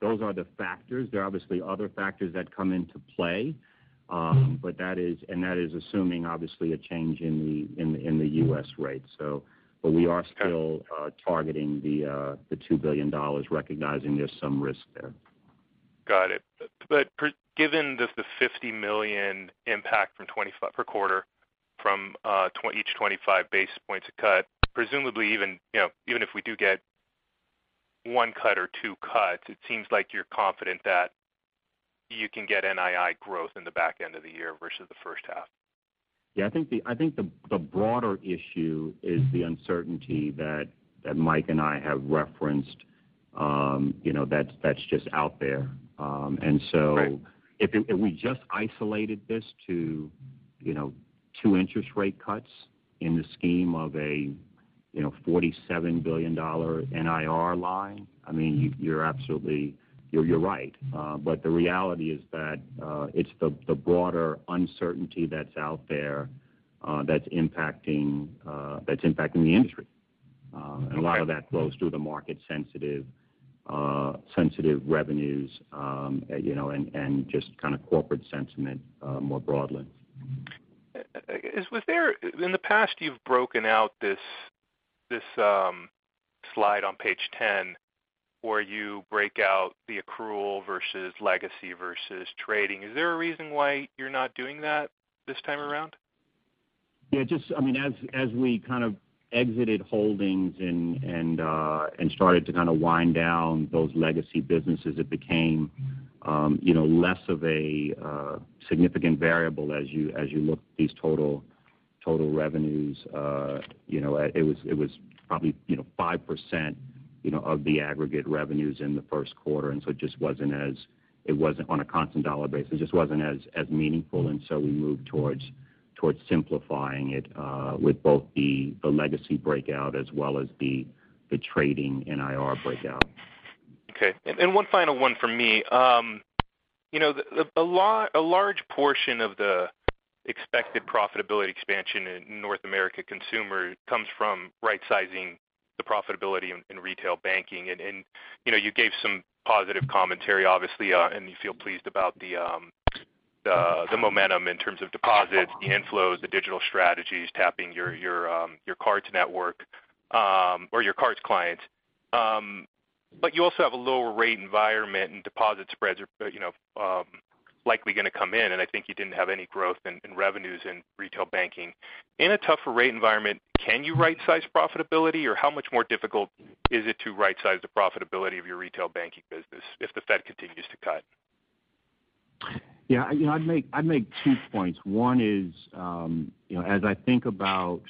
those are the factors. There are obviously other factors that come into play, um, but that is and that is assuming obviously a change in the in in the U.S. rate. So, but we are still uh, targeting the uh, the two billion dollars, recognizing there's some risk there. Got it. But given the, the 50 million impact from 25 per quarter from uh, each 25 basis points a cut, presumably even you know even if we do get one cut or two cuts, it seems like you're confident that you can get NII growth in the back end of the year versus the first half. Yeah, I think the I think the the broader issue is the uncertainty that that Mike and I have referenced. Um, you know, that's that's just out there. Um, and so, right. if, it, if we just isolated this to, you know, two interest rate cuts in the scheme of a you know, $47 billion NIR line, I mean, you're absolutely you're right. Uh, but the reality is that uh, it's the broader uncertainty that's out there uh, that's impacting that's impacting the industry. And a lot of that flows through the market-sensitive sensitive revenues, um, you know, and and just kind of corporate sentiment more broadly. Was there in the past, you've broken out this this um, slide on page 10 where you break out the accrual versus legacy versus trading. Is there a reason why you're not doing that this time around? Yeah, just, I mean, as we kind of exited holdings and uh, started to kind of wind down those legacy businesses, it became, um, you know, less of a uh, significant variable as you look at these total total revenues, uh, you know, it was probably, you know, 5%, you know, of the aggregate revenues in the first quarter. and so It just wasn't as it wasn't on a constant dollar basis. It just wasn't as as meaningful. and so We moved towards towards simplifying it uh, with both the the legacy breakout as well as the the trading NIR breakout. Okay. And one final one from me. Um, you know, a large portion of the expected profitability expansion in North America consumer comes from right-sizing the profitability in retail banking. And you know, you gave some positive commentary, obviously, uh, and you feel pleased about um, the momentum in terms of deposits, the inflows, the digital strategies, tapping your um, cards network, um, or your cards clients. But you also have a lower rate environment and deposit spreads are, you know, likely going to come in, and I think you didn't have any growth in revenues in retail banking. In a tougher rate environment, can you right-size profitability, or how much more difficult is it to right-size the profitability of your retail banking business if the Fed continues to cut? Yeah. You I'd make I'd make two points. One is, um, you know as I think about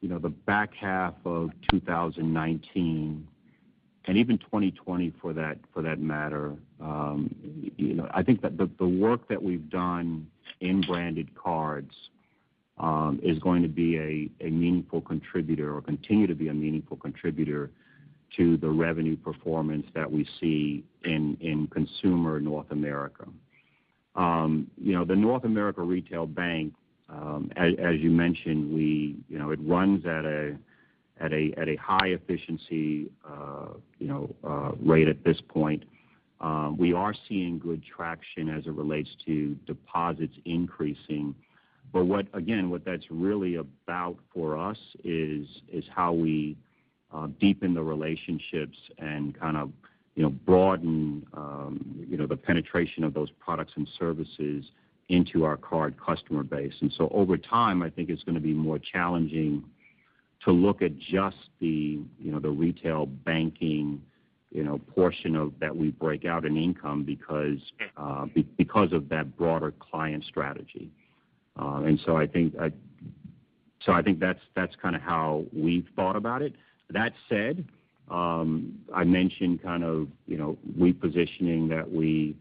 you know the back half of 2019, and even 2020 for that for that matter. Um, you know, I think that the, the work that we've done in branded cards um, is going to be a, a meaningful contributor or continue to be a meaningful contributor to the revenue performance that we see in in consumer North America. Um, you know, the North America Retail Bank, um, as, as you mentioned, we you know it runs at a at a at a high efficiency uh, you know uh, rate at this point. Um, we are seeing good traction as it relates to deposits increasing. But what, again, what that's really about for us is is how we uh, deepen the relationships and kind of you know, broaden um, you know the penetration of those products and services into our card customer base. And so over time, I think it's going to be more challenging to look at just the, you know, the retail banking, you know, portion of that we break out in income because uh, because of that broader client strategy. Uh, and so I think I so I think that's that's kind of how we've thought about it. That said, um, I mentioned kind of, you know, repositioning that we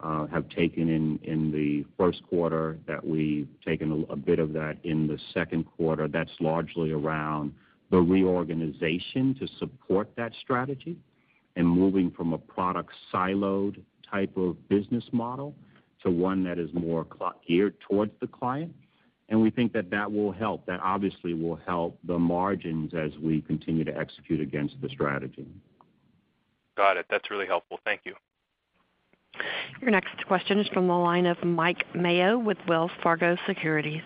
Uh, have taken in the first quarter, that we've taken a bit of that in the second quarter. That's largely around the reorganization to support that strategy and moving from a product siloed type of business model to one that is more geared towards the client. And we think that that will help. That obviously will help the margins as we continue to execute against the strategy. Got it. That's really helpful. Thank you. Your next question is from the line of Mike Mayo with Wells Fargo Securities.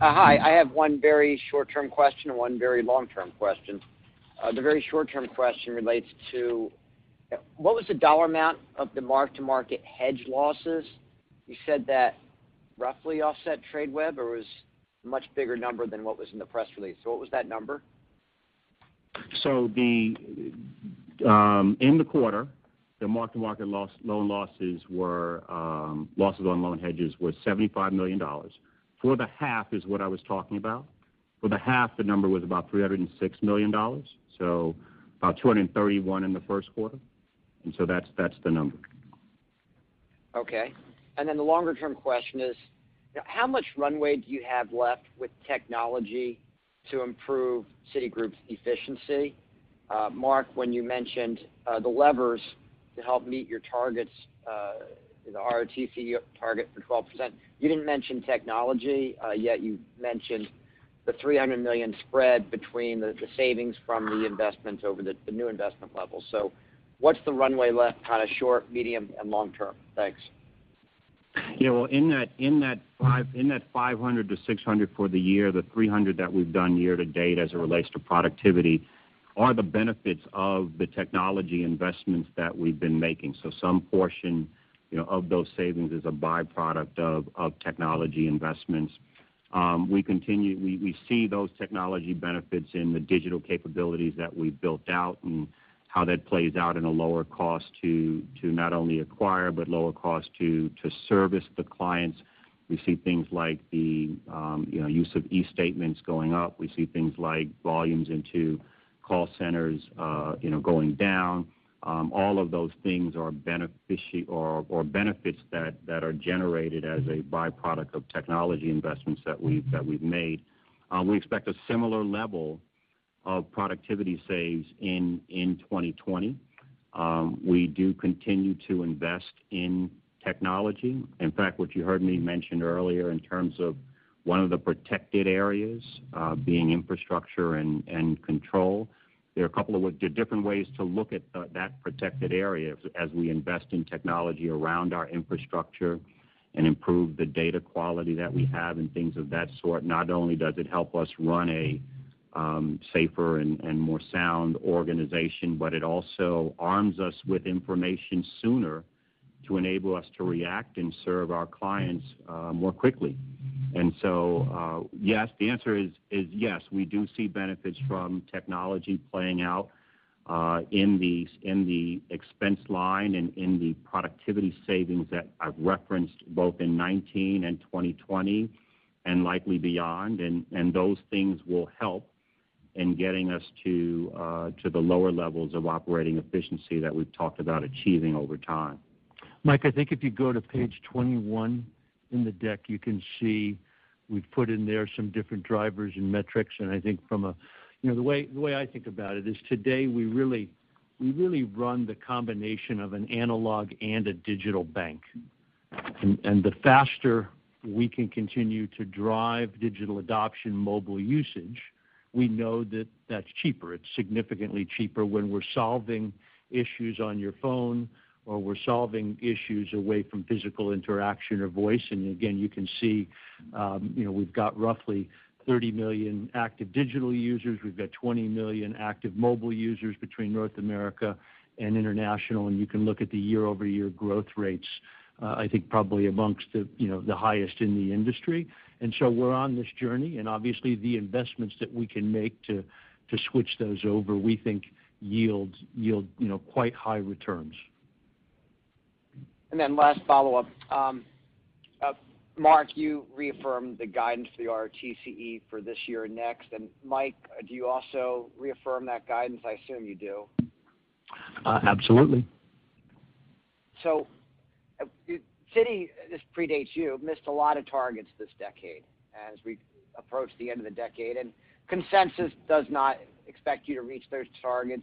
Uh, hi. I have one very short-term question and one very long-term question. Uh, the very short-term question relates to what was the dollar amount of the mark-to-market hedge losses? You said that roughly offset Tradeweb, or was a much bigger number than what was in the press release. What was that number? So, um, in the quarter, the mark-to-market loss, loan losses were um, losses on loan hedges were $75 million. For the half is what I was talking about. For the half, the number was about $306 million, so about 231 in the first quarter. And so that's that's the number. Okay. And then the longer-term question is, how much runway do you have left with technology to improve Citigroup's efficiency? Uh, Mark, when you mentioned uh, the levers to help meet your targets, uh, the ROTCE target for 12%, you didn't mention technology, uh, yet you mentioned the 300 million spread between the savings from the investments over the new investment level. So what's the runway left, kind of short, medium, and long term? Thanks. Yeah. Well, in that $500-$600 for the year, the 300 that we've done year to date as it relates to productivity are the benefits of the technology investments that we've been making. So some portion you know, of those savings is a byproduct of technology investments. Um, we continue we see those technology benefits in the digital capabilities that we've built out and how that plays out in a lower cost to to not only acquire, but lower cost to to service the clients. We see things like the um, you know, use of eStatements going up. We see things like volumes into call centers uh, you know, going down. Um, all of those things are benefits that are generated as a byproduct of technology investments that we've made. Uh, we expect a similar level of productivity saves in 2020. Um, we do continue to invest in technology. In fact, what you heard me mention earlier in terms of one of the protected areas uh, being infrastructure and control, there are a couple of different ways to look at uh, that protected area as we invest in technology around our infrastructure and improve the data quality that we have and things of that sort. Not only does it help us run a um, safer and more sound organization, but it also arms us with information sooner to enable us to react and serve our clients more quickly. And so, yes, the answer is yes, we do see benefits from technology playing out uh in these in the expense line and in the productivity savings that I've referenced both in 2019 and 2020 and likely beyond. And those things will help in getting us to uh to the lower levels of operating efficiency that we've talked about achieving over time. Mike, I think if you go to page 21 in the deck, you can see we've put in there some different drivers and metrics. And I think from a, you know, the way I think about it is today we really we really run the combination of an analog and a digital bank. The faster we can continue to drive digital adoption, mobile usage, we know that that's cheaper. It's significantly cheaper when we're solving issues on your phone or we're solving issues away from physical interaction or voice. And again, you can see um, you know, we've got roughly 30 million active digital users. We've got 20 million active mobile users between North America and international. And you can look at the year-over-year growth rates, uh, I think probably amongst the you know, the highest in the industry. And so we're on this journey, and obviously the investments that we can make to switch those over, we think yield yield you know, quite high returns. Then last follow-up. Um, uh, Mark, you reaffirmed the guidance for the ROTCE for this year and next. And Mike, do you also reaffirm that guidance? I assume you do. Uh, absolutely. Uh, Citi, this predates you, missed a lot of targets this decade as we approach the end of the decade, and consensus does not expect you to reach those targets.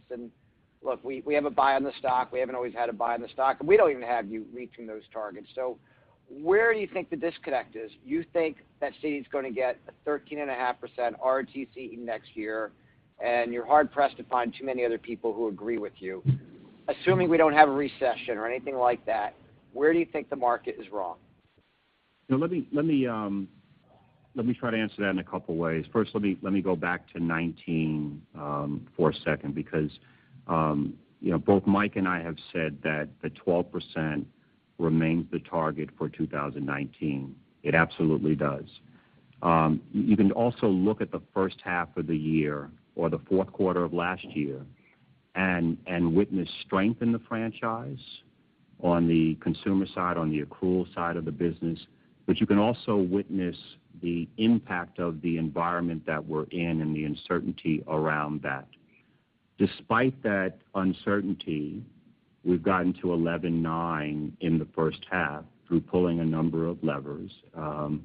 Look, we we have a buy on the stock. We haven't always had a buy on the stock, and we don't even have you reaching those targets. So where do you think the disconnect is? You think that Citi's going to get a 13.5% ROTCE next year, and you're hard-pressed to find too many other people who agree with you. assuming we don't have a recession or anything like that, where do you think the market is wrong? Let me let me um, let me try to answer that in a couple ways. First, let me let me go back to 2019 um, for a second because Um, both Mike and I have said that the 12% remains the target for 2019. It absolutely does. Um, you can also look at the first half of the year or the fourth quarter of last year and and witness strength in the franchise on the consumer side, on the accrual side of the business. But you can also witness the impact of the environment that we're in and the uncertainty around that. Despite that uncertainty, we've gotten to 11.9 in the first half through pulling a number of levers. Um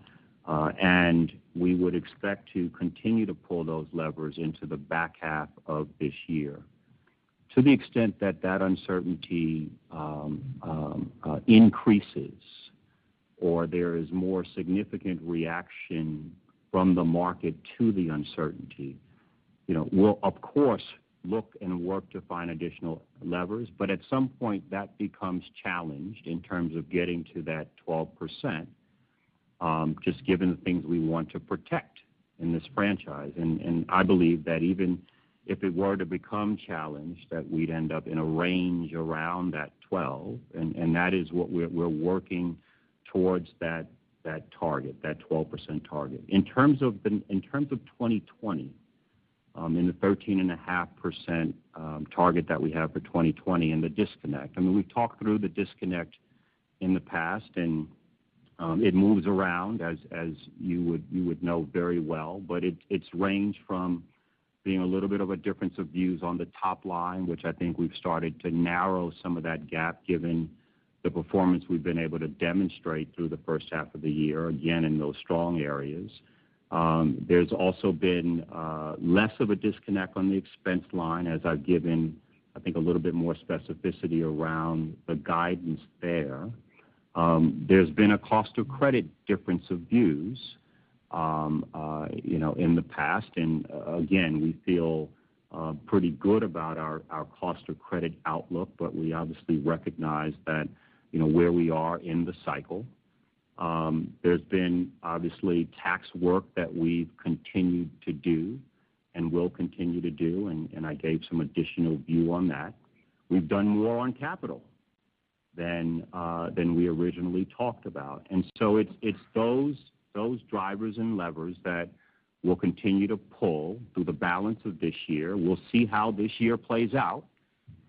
uh, and we would expect to continue to pull those levers into the back half of this year. To the extent that that uncertainty um, um, uh, increases or there is more significant reaction from the market to the uncertainty, you know, we'll of course look and work to find additional levers. But at some point, that becomes challenged in terms of getting to that 12%, um, just given the things we want to protect in this franchise. And, and I believe that even if it were to become challenged, that we'd end up in a range around that 12, and that is what we're working towards that target, that 12% target. In terms of 2020, Um, in the 13.5% um, target that we have for 2020 and the disconnect, I mean, we've talked through the disconnect in the past, and um, it moves around as as you would you would know very well. It's ranged from being a little bit of a difference of views on the top line, which I think we've started to narrow some of that gap given the performance we've been able to demonstrate through the first half of the year, again, in those strong areas. Um, there's also been uh, less of a disconnect on the expense line as I've given, I think, a little bit more specificity around the guidance there. Um, there's been a cost of credit difference of views um, uh, you know, in the past. And uh, again, we feel pretty good about our cost of credit outlook, but we obviously recognize that you know, where we are in the cycle. There's been obviously tax work that we've continued to do and will continue to do, and I gave some additional view on that. We've done more on capital than uh than we originally talked about. And so it's it's those those drivers and levers that we'll continue to pull through the balance of this year. We'll see how this year plays out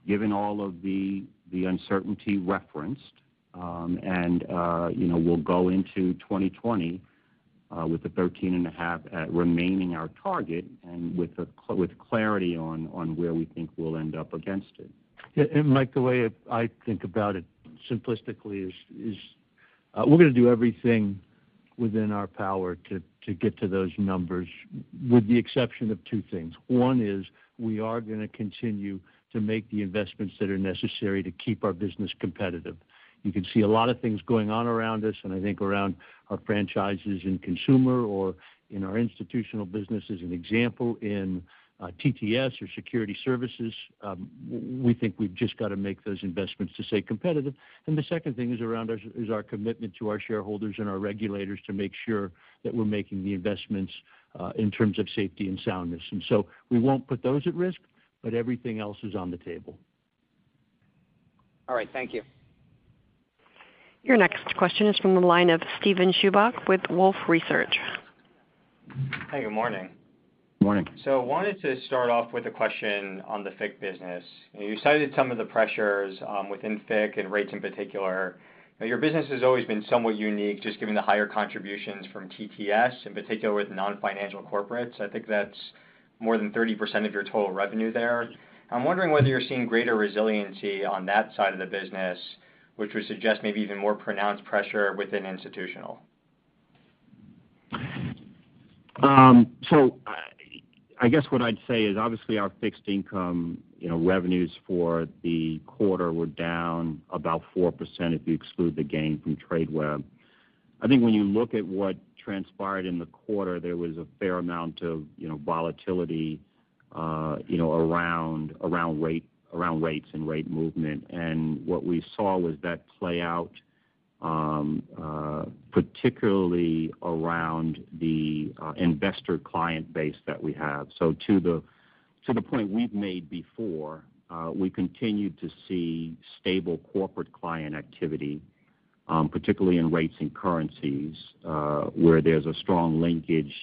given all of the uncertainty referenced. Um, uh, you know, we'll go into 2020 uh, with the 13.5 remaining our target and with clarity on on where we think we'll end up against it. Yeah. Mike, the way I think about it simplistically is is uh, we're going to do everything within our power to get to those numbers, with the exception of two things. One is we are going to continue to make the investments that are necessary to keep our business competitive. You can see a lot of things going on around us, and I think around our franchises in consumer or in our institutional business as an example in uh, TTS or security services. Um, we think we've just got to make those investments to stay competitive. And the second thing is around is our commitment to our shareholders and our regulators to make sure that we're making the investments uh, in terms of safety and soundness. And so we won't put those at risk, but everything else is on the table. All right. Thank you. Your next question is from the line of Steven Chubak with Wolfe Research. Hey, good morning. Morning. So, I wanted to start off with a question on the FICC business. You cited some of the pressures um, within FICC and rates in particular. Your business has always been somewhat unique, just given the higher contributions from TTS, in particular with non-financial corporates. I think that's more than 30% of your total revenue there. I'm wondering whether you're seeing greater resiliency on that side of the business, which would suggest maybe even more pronounced pressure within institutional. Um so I guess what I'd say is obviously our fixed income you know, revenues for the quarter were down about 4% if you exclude the gain from Tradeweb. I think when you look at what transpired in the quarter, there was a fair amount of you know, volatility you know, around around rate rates and rate movement. And what we saw was that play out um, uh, particularly around the uh, investor client base that we have. So to the point we've made before, uh, we continued to see stable corporate client activity, um, particularly in rates and currencies, where there's a strong linkage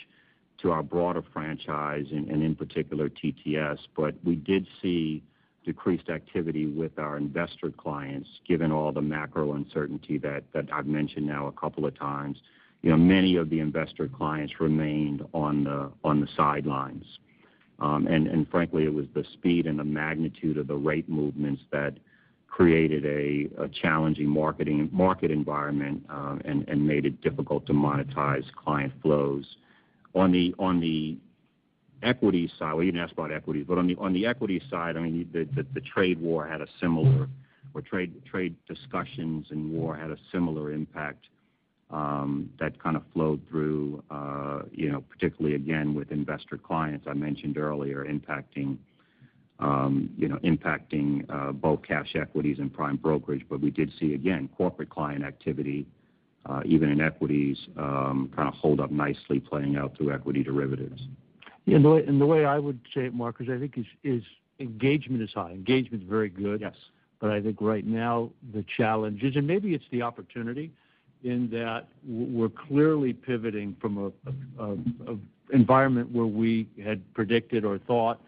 to our broader franchise and in particular TTS. But we did see decreased activity with our investor clients, given all the macro uncertainty that that I've mentioned now a couple of times. You know, many of the investor clients remained on the on the sidelines. Um, and and frankly, it was the speed and the magnitude of the rate movements that created a challenging market environment uh, and made it difficult to monetize client flows. On the on the equity side, well, you didn't ask about equities, but on the on the equity side, I mean, the the, the trade war had a similar, or trade, trade discussions and war had a similar impact that kind of flowed through, uh, you know, particularly again, with investor clients I mentioned earlier, impacting um, you know, impacting uh, both cash equities and prime brokerage. But we did see, again, corporate client activity, even in equities, kind of hold up nicely playing out through equity derivatives. And the way I would say it, Mark, is I think is engagement is high. Engagement is very good. Yes. But I think right now the challenge is, and maybe it's the opportunity, in that we're clearly pivoting from an environment where we had predicted or thought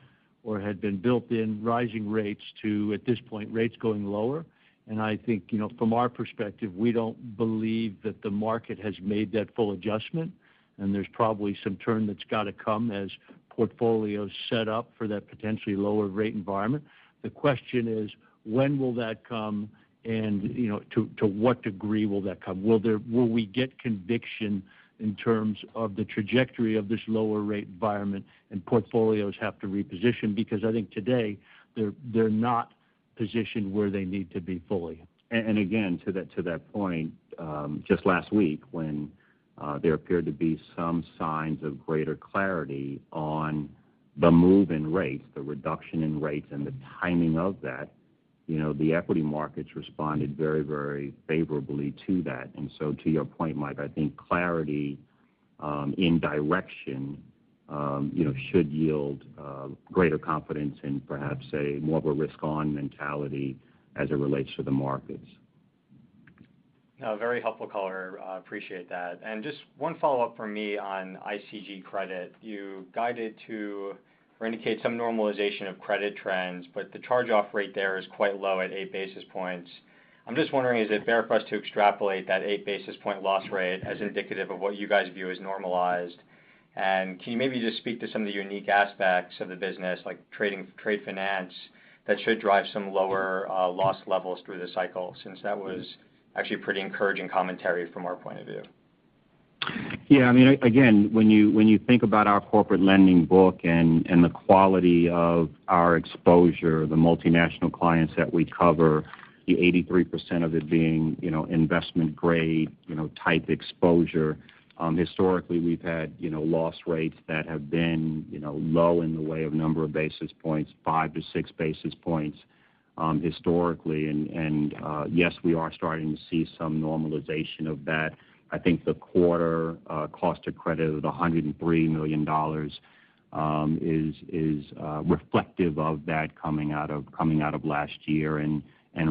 or had been built in rising rates to, at this point, rates going lower. And I think, you know, from our perspective, we don't believe that the market has made that full adjustment, and there's probably some turn that's got to come as portfolios set up for that potentially lower rate environment. The question is, when will that come and you know, to what degree will that come? Will we get conviction in terms of the trajectory of this lower rate environment and portfolios have to reposition? Because I think today they're not positioned where they need to be fully. And again, to that point, um, just last week when Uh, there appeared to be some signs of greater clarity on the move in rates, the reduction in rates, and the timing of that, you know, the equity markets responded very very favorably to that. And so to your point, Mike, I think clarity um, in direction um you know should yield uh, greater confidence and perhaps a more of a risk-on mentality as it relates to the markets. No, very helpful color. Appreciate that. And just one follow-up from me on ICG Credit. You guided to or indicate some normalization of credit trends, but the charge-off rate there is quite low at eight basis points. I'm just wondering, is it fair for us to extrapolate that eight basis point loss rate as indicative of what you guys view as normalized? And can you maybe just speak to some of the unique aspects of the business, like trade finance, that should drive some lower uh, loss levels through the cycle, since that was actually pretty encouraging commentary from our point of view? Yeah. I mean, again, when you when you think about our corporate lending book and and the quality of our exposure, the multinational clients that we cover, the 83% of it being you know, investment grade you know, type exposure. Um, historically, we've had you know, loss rates that have been you know, low in the way of number of basis points, five to six basis points historically. And uh yes, we are starting to see some normalization of that. I think the quarter cost of credit of $103 million um is is uh reflective of that coming out of coming out of last year and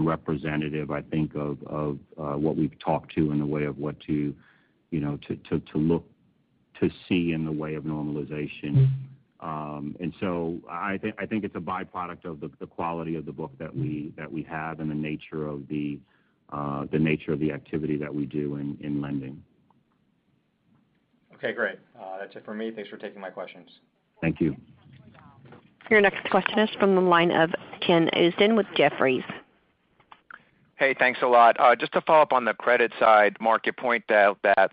representative, I think, of of uh what we've talked to in the way of what to you know, to to look to see in the way of normalization. Um, I so I think it's a byproduct of the quality of the book that we have and uh, the nature of the activity that we do in lending. Okay, great. Uh, that's it for me. Thanks for taking my questions. Thank you. Your next question is from the line of Ken Usdin with Jefferies. Hey, thanks a lot. Uh, just to follow up on the credit side, Mark, you point out that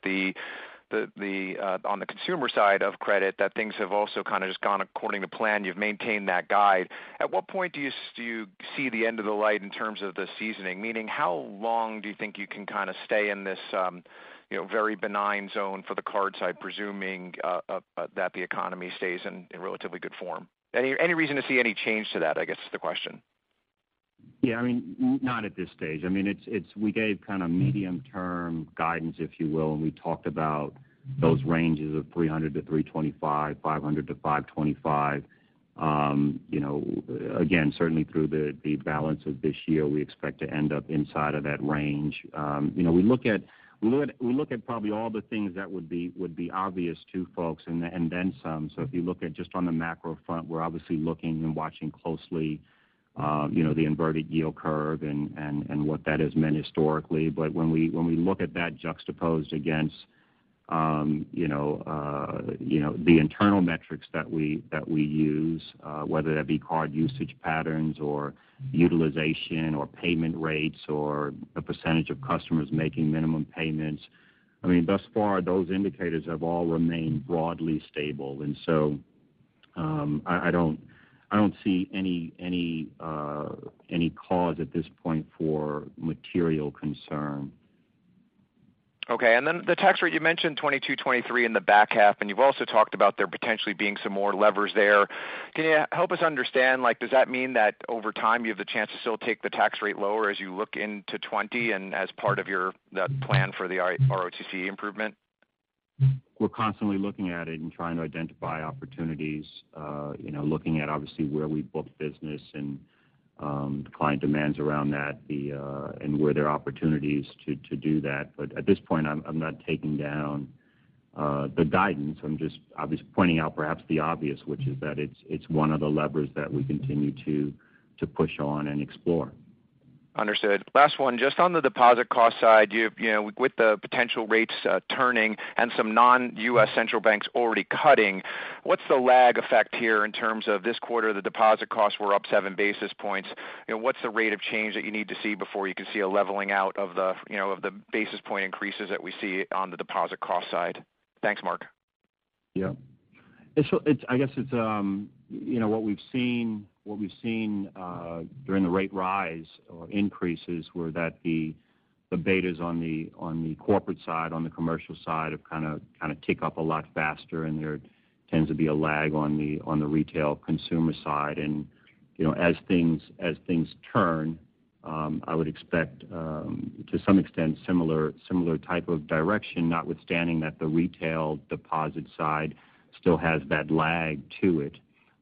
Uh, on the consumer side of credit, that things have also kind of just gone according to plan. You've maintained that guide. At what point do you see the end of the light in terms of the seasoning? Meaning, how long do you think you can kind of stay in this um, you know, very benign zone for the card side, presuming uh, uh, that the economy stays in relatively good form? Any any reason to see any change to that, I guess is the question. Yeah, I mean, not at this stage. I mean, it's we gave kind of medium-term guidance, if you will, and we talked about those ranges of 300-325, 500-525. Um, you know, again, certainly through the balance of this year, we expect to end up inside of that range. Um, you know, we look at we look at probably all the things that would be would be obvious to folks and then some. So if you look at just on the macro front, we're obviously looking and watching closely, know, the inverted yield curve and what that has meant historically. But when we when we look at that juxtaposed against, um you know, uh you know the internal metrics that we that we use, whether that be card usage patterns or utilization or payment rates or the percentage of customers making minimum payments, I mean, thus far, those indicators have all remained broadly stable. And so, I don't see any any uh, any cause at this point for material concern. Okay. And then The tax rate, you mentioned 22%-23% in the back half, and you've also talked about there potentially being some more levers there. Can you help us understand, like, does that mean that over time, you have the chance to still take the tax rate lower as you look into 2020 and as part of your plan for the ROTCE improvement? We're constantly looking at it and trying to identify opportunities, uh, you know, looking at obviously where we book business and um, the client demands around that, the uh, and where there are opportunities to to do that. But At this point, I'm I'm not taking down uh, the guidance. I'm just obviously pointing out perhaps the obvious, which is that it's, it's one of the levers that we continue to, to push on and explore. Understood. Last one, just on the deposit cost side, you know, with the potential rates uh, turning and some non-U.S. central banks already cutting, what's the lag effect here in terms of this quarter, the deposit costs were up 7 basis points. You know, what's the rate of change that you need to see before you can see a leveling out of the, you know, of the basis point increases that we see on the deposit cost side? Thanks, Mark. Yeah. It's, I guess it's, um, you know, what we've seen Uh, during the rate rise or increases were that the betas on the on the corporate side, on the commercial side have kind of tick up a lot faster, and there tends to be a lag on the on the retail consumer side. And you know, as things as things turn, um, I would expect um, to some extent similar similar type of direction, notwithstanding that the retail deposit side still has that lag to it.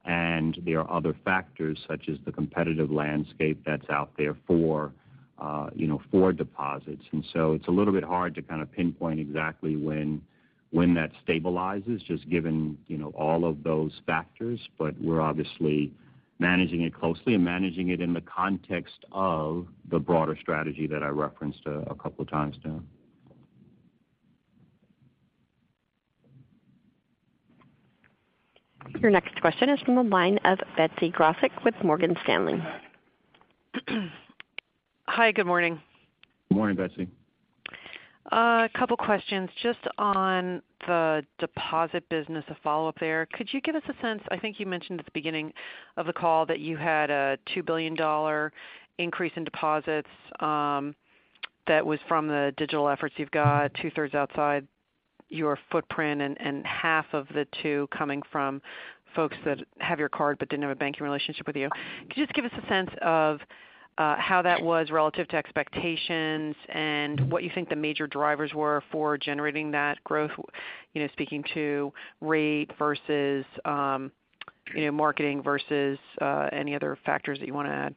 And there are other factors such as the competitive landscape that's out there for, uh, you know, for deposits. And so It's a little bit hard to kind of pinpoint exactly when when that stabilizes, just given, you know, all of those factors. But We're obviously managing it closely and managing it in the context of the broader strategy that I referenced a couple of times now. Your next question is from the line of Betsy Graseck with Morgan Stanley. Hi, good morning. Good morning, Betsy. A couple questions just on the deposit business, a follow-up there. Could you give us a sense, I think you mentioned at the beginning of the call that you had a $2 billion increase in deposits, um, that was from the digital efforts you've got, two-thirds outside your footprint and half of the two coming from folks that have your card but didn't have a banking relationship with you. Could you just give us a sense of uh, how that was relative to expectations and what you think the major drivers were for generating that growth, you know, speaking to rate versus, um, you know, marketing versus uh, any other factors that you wanna add?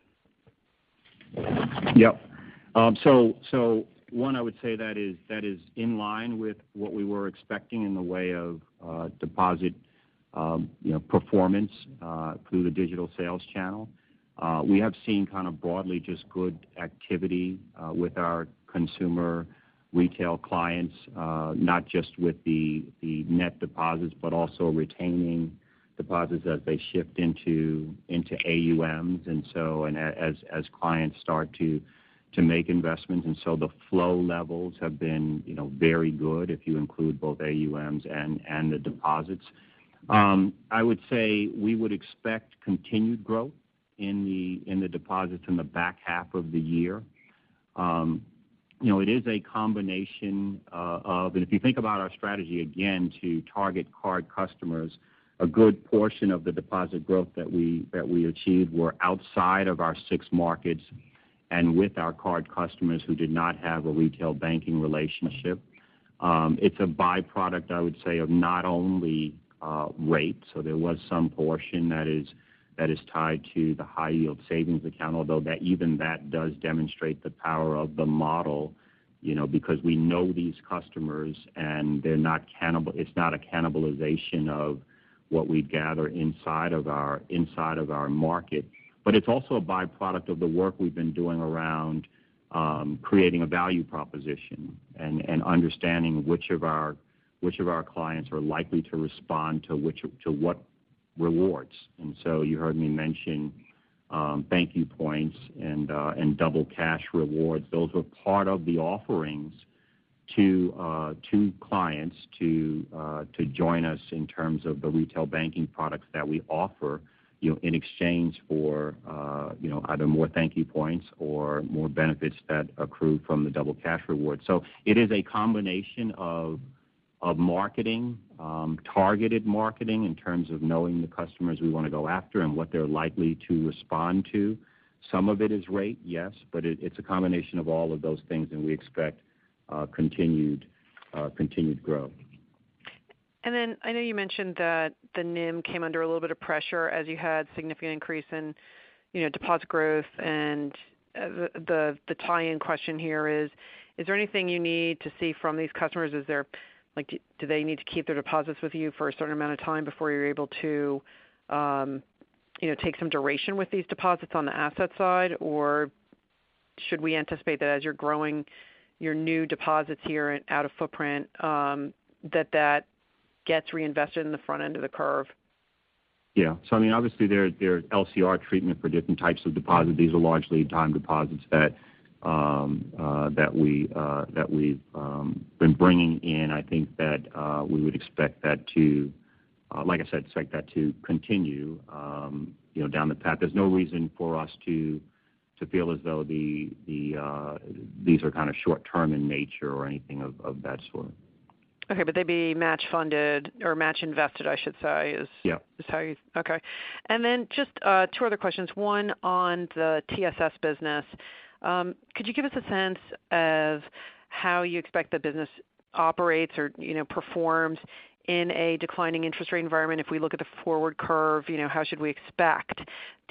Yep. Um, One, I would say that is in line with what we were expecting in the way of uh, deposit, um, you know, performance uh, through the digital sales channel. Uh, we have seen kind of broadly just good activity with our consumer retail clients, not just with the net deposits, but also retaining deposits as they shift into AUMs. As clients start to make investments. And so the flow levels have been, you know, very good if you include both AUMs and and the deposits. Um, I would say we would expect continued growth in the in the deposits in the back half of the year. Um, you know, it is a combination uh, of. And if you think about our strategy, again, to target card customers, a good portion of the deposit growth that we that we achieved were outside of our six markets and with our card customers who did not have a retail banking relationship. Um, it's a byproduct, I would say, of not only uh, rate. So there was some portion that is tied to the high yield savings account, although even that does demonstrate the power of the model, you know, because we know these customers and it's not a cannibalization of what we gather inside of our inside of our market. But it's also a byproduct of the work we've been doing around um, creating a value proposition and and understanding which of our which of our clients are likely to respond to which to what rewards. And so you heard me mention um, thank you points and uh, and Double Cash rewards. Those were part of the offerings to uh, to clients to uh, to join us in terms of the retail banking products that we offer in exchange for uh, you know, either more thank you points or more benefits that accrue from the Double Cash rewards. It is a combination of of marketing, um, targeted marketing in terms of knowing the customers we want to go after and what they're likely to respond to. Some of it is rate, yes, but it's a combination of all of those things, and we expect uh, continued uh, continued growth. I know you mentioned that the NIM came under a little bit of pressure as you had significant increase in you know, deposit growth. And uh the tie-in question here is is there anything you need to see from these customers? Is there like, Do they need to keep their deposits with you for a certain amount of time before you're able to you know, take some duration with these deposits on the asset side? Or should we anticipate that as you're growing your new deposits here and out of footprint, that that gets reinvested in the front end of the curve? Yeah. So I mean, obviously there are LCR treatment for different types of deposits. These are largely time deposits that um, uh, uh, we've um, been bringing in. I think that uh, we would expect that to, like I said, expect that to continue um, down the path. There's no reason for us to feel as though these are kind of short-term in nature or anything of that sort. Okay. But they'd be match funded or match invested, I should say. Is- Yeah. Is how you... Okay. And then just uh, two other questions. One on the TSS business. Um, could you give us a sense of how you expect the business operates or you know, performs in a declining interest rate environment? If we look at the forward curve, you know, how should we expect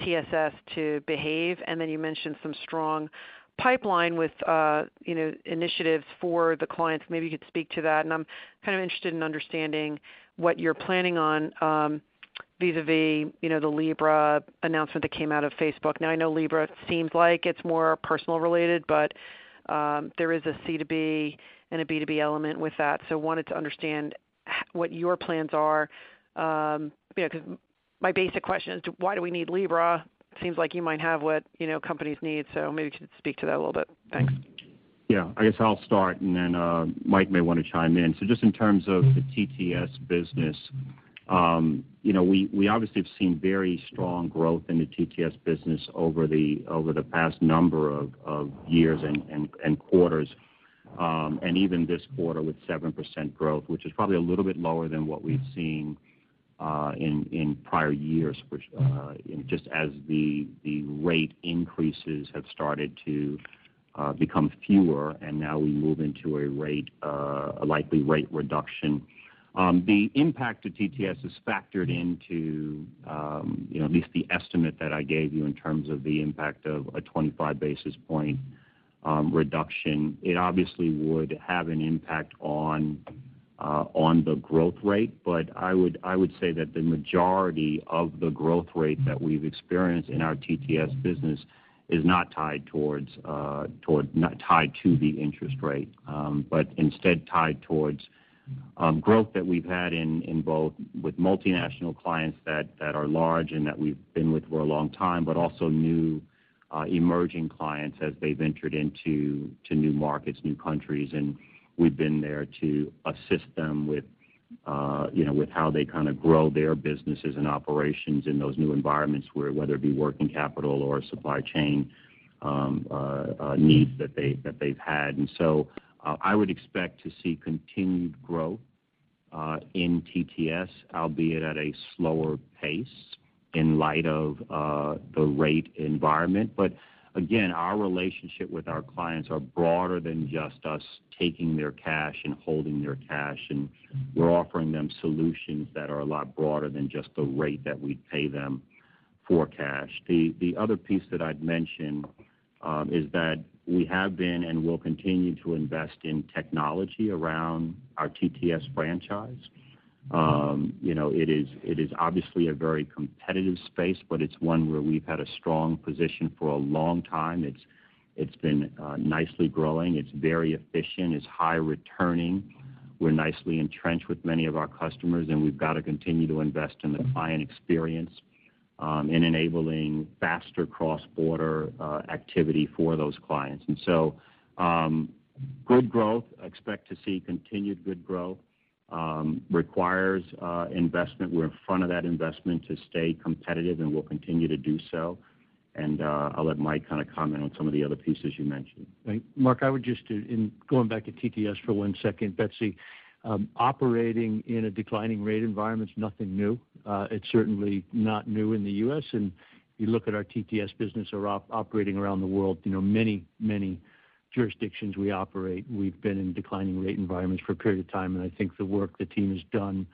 TSS to behave? And then you mentioned some strong pipeline with uh, you know, initiatives for the clients. Maybe you could speak to that. And I'm kind of interested in understanding what you're planning on um, vis-a-vis you know, the Libra announcement that came out of Facebook. Now, I know Libra seems like it's more personal related, but um, there is a C2B and a B2B element with that. So wanted to understand what your plans are. Um, you know, 'cause my basic question is, why do we need Libra? Seems like you might have what you know, companies need. So maybe you could speak to that a little bit. Thanks. Yeah. I guess I'll start and then uh, Mike may want to chime in. So just in terms of the TTS business, um, you know, we we obviously have seen very strong growth in the TTS business over the over the past number of of years and quarters. Um, and even this quarter with 7% growth, which is probably a little bit lower than what we've seen Uh, in prior years, uh, just as the rate increases have started to uh, become fewer and now we move into a likely rate reduction. Um, the impact to TTS is factored into um, at least the estimate that I gave you in terms of the impact of a 25 basis point um, reduction. It obviously would have an impact on Uh, the growth rate. But I would I would say that the majority of the growth rate that we've experienced in our TTS business is not tied towards uh toward not tied to the interest rate. Um, but instead tied towards um, growth that we've had in in both with multinational clients that are large and that we've been with for a long time, but also new uh, emerging clients as they've entered into to new markets, new countries. We've been there to assist them with uh, you know, with how they kind of grow their businesses and operations in those new environments, where whether it be working capital or supply chain um, uh, uh, needs that they've had. And so uh I would expect to see continued growth in TTS, albeit at a slower pace in light of the rate environment. Again, our relationship with our clients are broader than just us taking their cash and holding their cash, and we're offering them solutions that are a lot broader than just the rate that we pay them for cash. The the other piece that I'd mention um, is that we have been and will continue to invest in technology around our TTS franchise. Um, it is obviously a very competitive space, but it's one where we've had a strong position for a long time. It's it's been uh, nicely growing. It's very efficient. It's high returning. We're nicely entrenched with many of our customers, and we've got to continue to invest in the client experience um, in enabling faster cross-border uh, activity for those clients. And so um good growth, expect to see continued good growth, Um, requires uh, investment. We're in front of that investment to stay competitive, and we'll continue to do so. And uh I'll let Mike kind of comment on some of the other pieces you mentioned. Right. Mark, I would just, uh, in going back to TTS for one second, Betsy, um, operating in a declining rate environment is nothing new. Uh, it's certainly not new in the U.S. And you look at our TTS business or operating around the world, you know, many, many jurisdictions we operate, we've been in declining rate environments for a period of time, and I think the work the team has done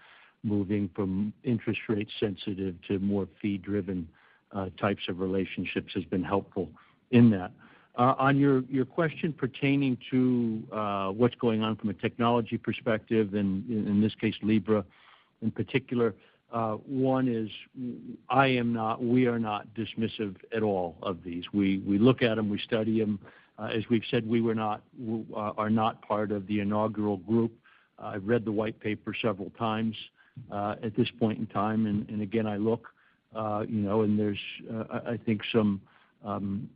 moving from interest rate sensitive to more fee-driven uh, types of relationships has been helpful in that. Uh, on your question pertaining to uh, what's going on from a technology perspective, and in this case, Libra in particular, one is I am not we are not dismissive at all of these. We look at them, we study them. Uh, as we've said, we uh, are not part of the inaugural group. Uh, I've read the white paper several times at this point in time. And again, I look, you know, and there's I think some um,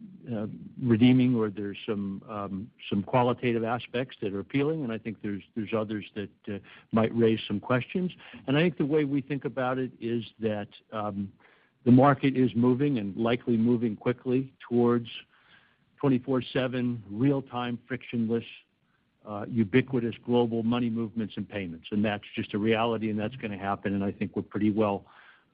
redeeming or there's um, some qualitative aspects that are appealing, and I think there's others that might raise some questions. And I think the way we think about it is that um, the market is moving and likely moving quickly towards 24/7 real-time, frictionless, uh, ubiquitous global money movements and payments. And that's just a reality, and that's going to happen, and I think we're pretty well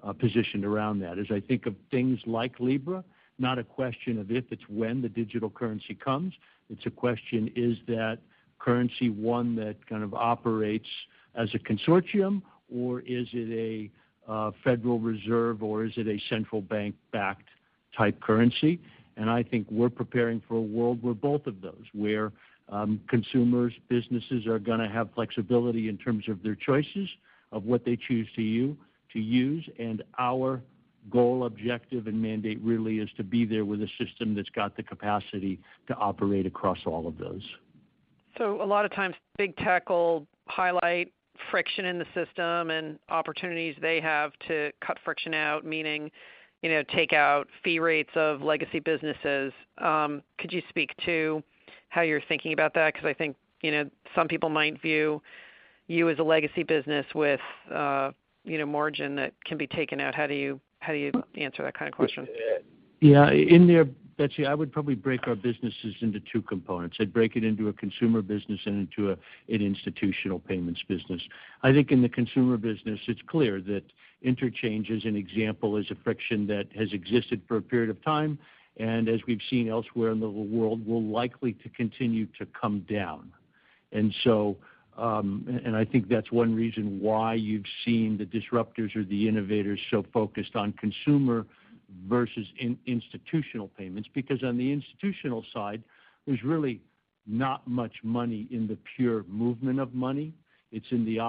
uh, positioned around that. As I think of things like Libra, not a question of if, it's when the digital currency comes. It's a question, is that currency one that kind of operates as a consortium, or is it a uh, Federal Reserve, or is it a central bank-backed type currency? I think we're preparing for a world where both of those, where um, consumers, businesses are going to have flexibility in terms of their choices of what they choose to use. And our goal, objective, and mandate really is to be there with a system that's got the capacity to operate across all of those. So a lot of times, big tech will highlight friction in the system and opportunities they have to cut friction out, meaning take out fee rates of legacy businesses. Um, could you speak to how you're thinking about that? Because I think you know, some people might view you as a legacy business with uh, you know, margin that can be taken out. How do you how do you answer that kind of question? Yeah. In there, Betsy, I would probably break our businesses into two components. I'd break it into a consumer business and into an institutional payments business. I think in the consumer business, it's clear that interchange, as an example, is a friction that has existed for a period of time, and as we've seen elsewhere in the world, will likely to continue to come down. And so um and I think that's one reason why you've seen the disruptors or the innovators so focused on consumer versus institutional payments. Because on the institutional side, there's really not much money in the pure movement of money. It's in the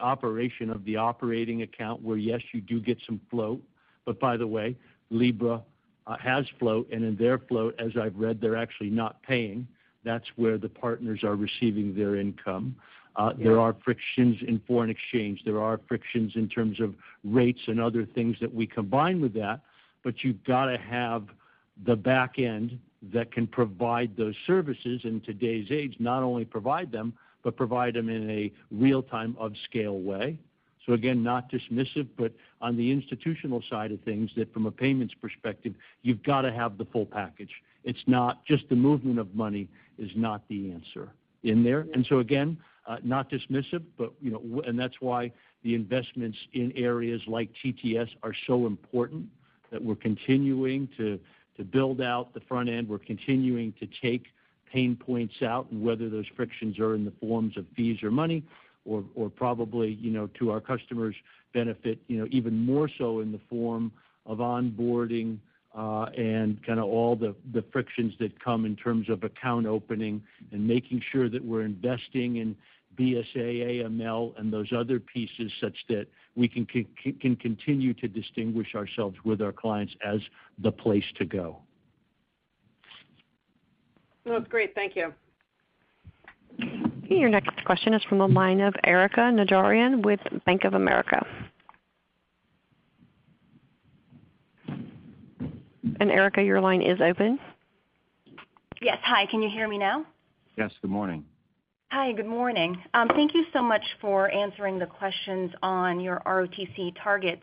operation of the operating account where, yes, you do get some float. But by the way, Libra uh, has float, and in their float, as I've read, they're actually not paying. That's where the partners are receiving their income. Uh, there are frictions in foreign exchange. There are frictions in terms of rates and other things that we combine with that. But you've got to have the back end that can provide those services in today's age, not only provide them, but provide them in a real-time, of scale way. So again, not dismissive, but on the institutional side of things, that from a payments perspective, you've got to have the full package. It's not just the movement of money is not the answer in there. And so again, Uh, not dismissive, but you know, and that's why the investments in areas like TTS are so important, that we're continuing to build out the front end. We're continuing to take pain points out, and whether those frictions are in the forms of fees or money or probably you know, to our customers' benefit you know, even more so in the form of onboarding uh, and kind of all the frictions that come in terms of account opening and making sure that we're investing in BSA, AML, and those other pieces such that we can continue to distinguish ourselves with our clients as the place to go. That's great. Thank you. Your next question is from the line of Erika Najarian with Bank of America. Erika, your line is open. Yes. Hi, can you hear me now? Yes, good morning. Hi, good morning. Um, thank you so much for answering the questions on your ROTCE targets.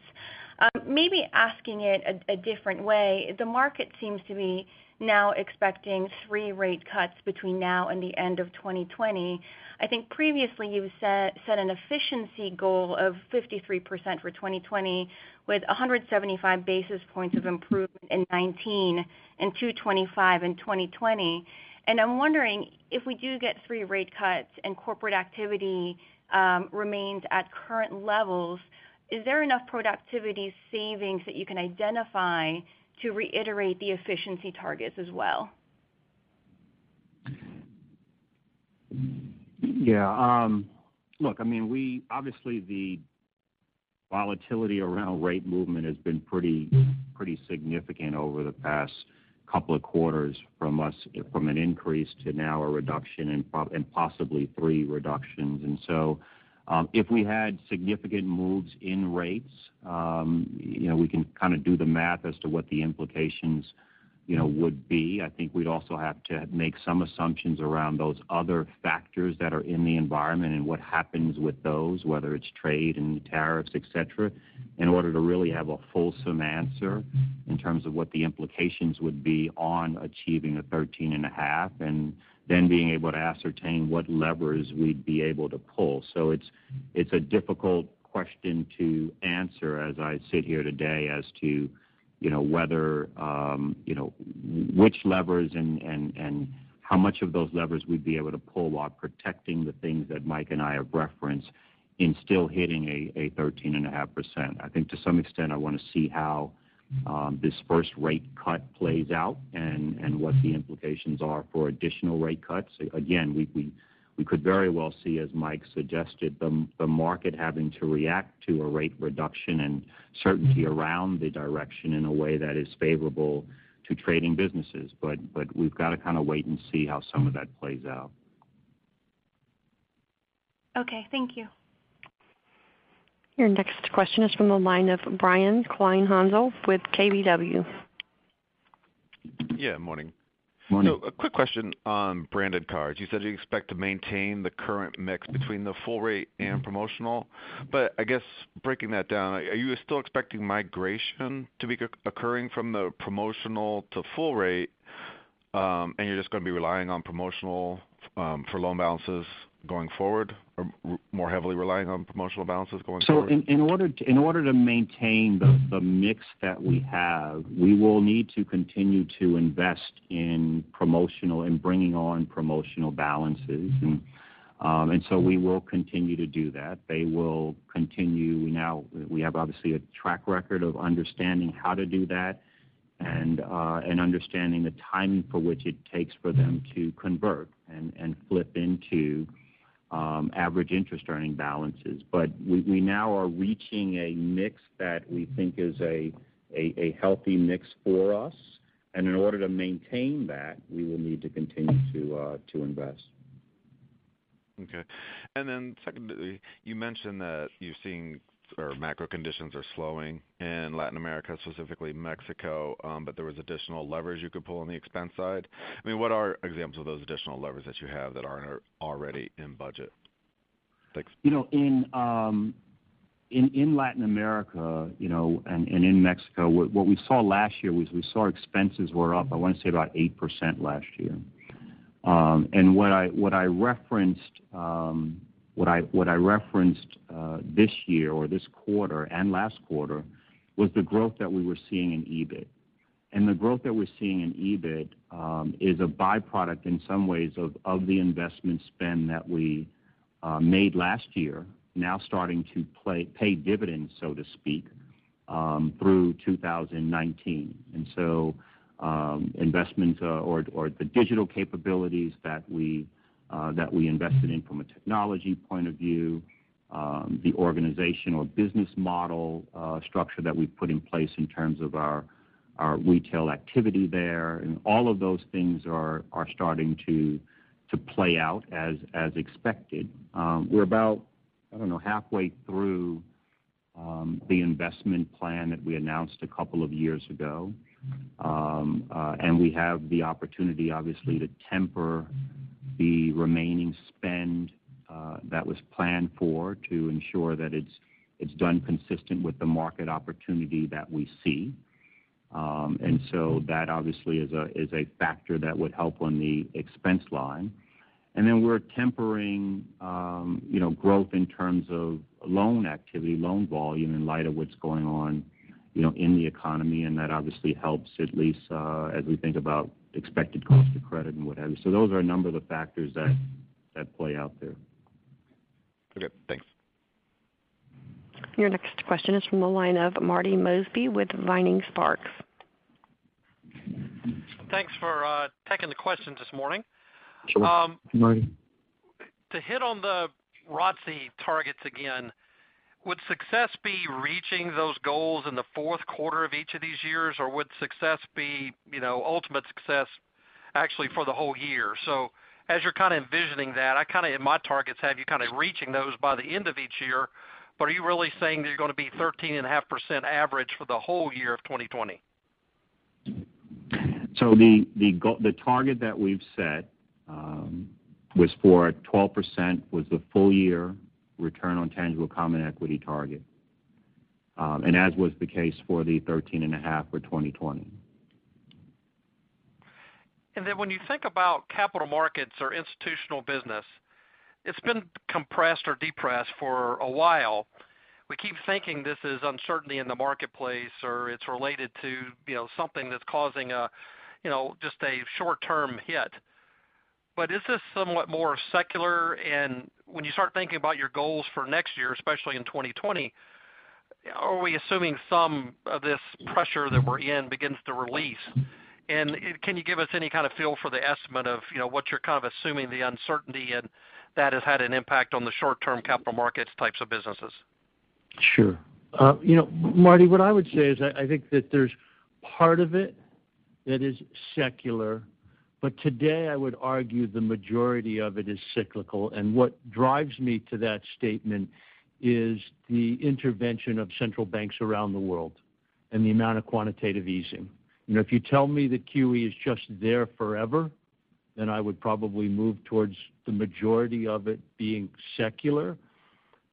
Um, maybe asking it a different way, the market seems to be now expecting three rate cuts between now and the end of 2020. I think previously you set an efficiency goal of 53% for 2020 with 175 basis points of improvement in 2019 and 225 in 2020. I'm wondering if we do get three rate cuts and corporate activity um, remains at current levels, is there enough productivity savings that you can identify to reiterate the efficiency targets as well? Yeah. Um, look, I mean, we obviously the volatility around rate movement has been pretty pretty significant over the past couple of quarters from us from an increase to now a reduction and possibly three reductions. And so, um, if we had significant moves in rates, you know we can kind of do the math as to what the implications would be. I think we'd also have to make some assumptions around those other factors that are in the environment and what happens with those, whether it's trade and tariffs, et cetera, in order to really have a fulsome answer in terms of what the implications would be on achieving a 13.5, and then being able to ascertain what levers we'd be able to pull. So it's, it's a difficult question to answer as I sit here today as to Um, which levers and and how much of those levers we'd be able to pull while protecting the things that Mike and I have referenced in still hitting a 13.5%. I think to some extent, I want to see how um, this first rate cut plays out and what the implications are for additional rate cuts. Again, we could very well see, as Mike suggested, the market having to react to a rate reduction and certainty mm-hmm. around the direction in a way that is favorable to trading businesses. But, but We've got to kind of wait and see how some of that plays out. Okay. Thank you. Your next question is from the line of Brian Kleinhanzl with KBW. Yeah, morning. Morning. A quick question on branded cards. You said you expect to maintain the current mix between the full rate and mm-hmm. promotional. But I guess breaking that down, are you still expecting migration to be occurring from the promotional to full rate, um, and you're just going to be relying on promotional um, for loan balances going forward, or more heavily relying on promotional balances going forward? So in order to maintain the mix that we have, we will need to continue to invest in promotional and bringing on promotional balances. And um and so we will continue to do that. They will continue. We have obviously a track record of understanding how to do that and understanding the timing for which it takes for them to convert and flip into Um, average interest earning balances. But we now are reaching a mix that we think is a healthy mix for us. And in order to maintain that, we will need to continue to uh, invest. Okay. And then secondly, you mentioned that you're seeing macro conditions are slowing in Latin America, specifically Mexico, um, but there was additional leverage you could pull on the expense side. I mean, what are examples of those additional levers that you have that aren't already in budget? Thanks. You know, in um, Latin America you know, and in Mexico, what we saw last year was we saw expenses were up, I want to say about 8% last year. Um and what I referenced um, what I referenced uh, this year or this quarter and last quarter was the growth that we were seeing in EBIT. And the growth that we're seeing in EBIT um, is a byproduct in some ways of the investment spend that we uh, made last year, now starting to play pay dividends, so to speak, um, through 2019. Um, investments uh or or the digital capabilities that we Uh, invested in from a technology point of view, um, the organization or business model uh, structure that we've put in place in terms of our retail activity there, and all of those things are starting to play out as expected. Um, we're about, I don't know, halfway through um, the investment plan that we announced a couple of years ago. Uh, and we have the opportunity, obviously, to temper the remaining spend uh, that was planned for to ensure that it's done consistent with the market opportunity that we see. Um, and so that obviously is a factor that would help on the expense line. And then we're tempering um, you know, growth in terms of loan activity, loan volume in light of what's going on you know, in the economy, and that obviously helps at least uh, as we think about expected cost of credit and what have you. So those are a number of the factors that play out there. Okay, thanks. Your next question is from the line of Marty Mosby with Vining Sparks. Thanks for uh, taking the questions this morning. Sure. Um, Marty. To hit on the ROTCE targets again, would success be reaching those goals in the fourth quarter of each of these years, or would success be you know, ultimate success actually for the whole year? So as you're kind of envisioning that, I kind of in my targets have you kind of reaching those by the end of each year. But are you really saying that you're going to be 13.5% average for the whole year of 2020? So The target that we've set um, was for 12% was the full year return on tangible common equity target, um, and as was the case for the 13.5 for 2020. When you think about capital markets or institutional business, it's been compressed or depressed for a while. We keep thinking this is uncertainty in the marketplace, or it's related to you know, something that's causing a, you know, just a short-term hit. But is this somewhat more secular? And when you start thinking about your goals for next year, especially in 2020, are we assuming some of this pressure that we're in begins to release? And can you give us any kind of feel for the estimate of you know, what you're kind of assuming the uncertainty and that has had an impact on the short-term capital markets types of businesses? Sure. Uh, you know, Marty, what I would say is I think that there's part of it that is secular, but today I would argue the majority of it is cyclical. And what drives me to that statement is the intervention of central banks around the world and the amount of quantitative easing. You know, if you tell me that QE is just there forever, then I would probably move towards the majority of it being secular.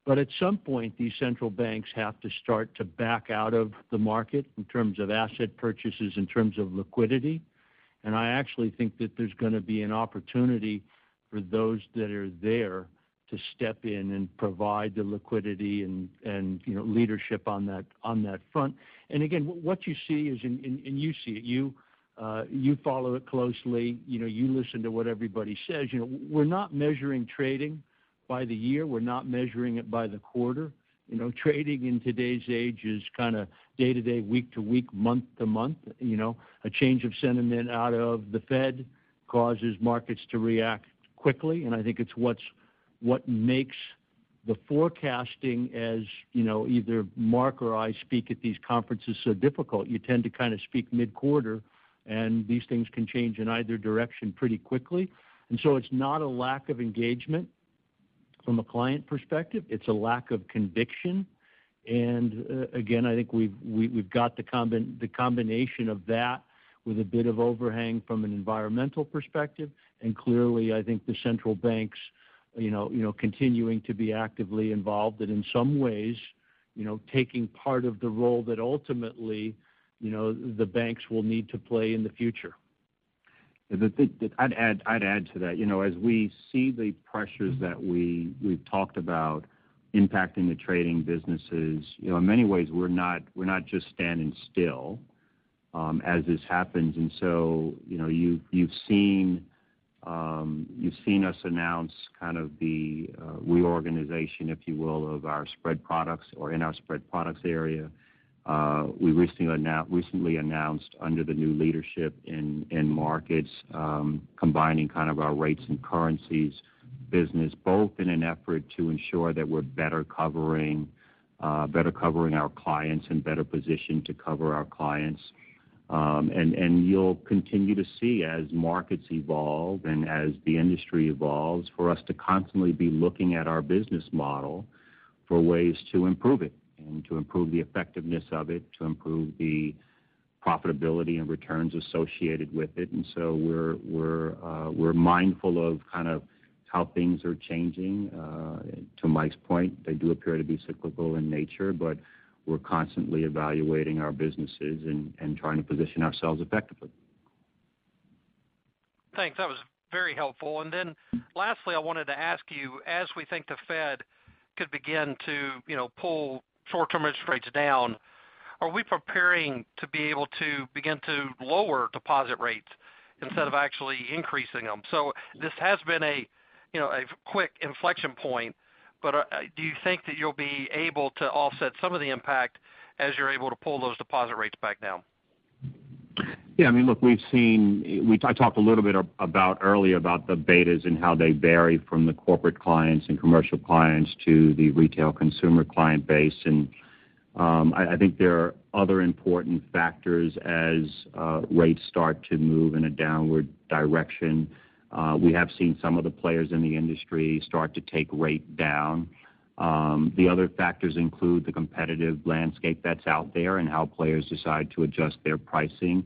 But at some point, these central banks have to start to back out of the market in terms of asset purchases, in terms of liquidity. I actually think that there's going to be an opportunity for those that are there to step in and provide the liquidity and leadership on that front. And again, what you see is, and you see it, you uh, follow it closely, you listen to what everybody says. We're not measuring trading by the year. We're not measuring it by the quarter. You know, trading in today's age is kind of day to day, week to week, month to month. You know, a change of sentiment out of the Fed causes markets to react quickly, and I think it's what's what makes the forecasting as you know, either Mark or I speak at these conferences so difficult. You tend to kind of speak mid-quarter, and these things can change in either direction pretty quickly. And so it's not a lack of engagement from a client perspective. It's a lack of conviction. And uh, again, I think we've got the combination of that with a bit of overhang from an environmental perspective. And clearly, I think the central banks continuing to be actively involved and in some ways you know, taking part of the role that ultimately you know, the banks will need to play in the future. I'd add to that. You know, as we see the pressures that we've talked about impacting the trading businesses, you know, in many ways, we're not we're not just standing still as this happens. And so, you know, you've you've seen um you've seen us announce kind of the reorganization, if you will, of our spread products or in our spread products area. We recently announced under the new leadership in markets, combining kind of our rates and currencies business, both in an effort to ensure that we're better covering uh better covering our clients and better positioned to cover our clients. Um and you'll continue to see as markets evolve and as the industry evolves, for us to constantly be looking at our business model for ways to improve it and to improve the effectiveness of it, to improve the profitability and returns associated with it. And so we're we're uh, we're mindful of kind of how things are changing. Uh, to Mike's point, they do appear to be cyclical in nature, but we're constantly evaluating our businesses and, and trying to position ourselves effectively. Thanks. That was very helpful. And then lastly, I wanted to ask you, as we think the Fed could begin to, you know, pull short-term interest rates down, are we preparing to be able to begin to lower deposit rates instead of actually increasing them? So this has been a, you know, a quick inflection point, but uh, do you think that you'll be able to offset some of the impact as you're able to pull those deposit rates back down? Yeah, I mean, look, we've seen. I talked a little bit about earlier about the betas and how they vary from the corporate clients and commercial clients to the retail consumer client base. And um, I think there are other important factors as uh, rates start to move in a downward direction. Uh, we have seen some of the players in the industry start to take rate down. Um, the other factors include the competitive landscape that's out there and how players decide to adjust their pricing.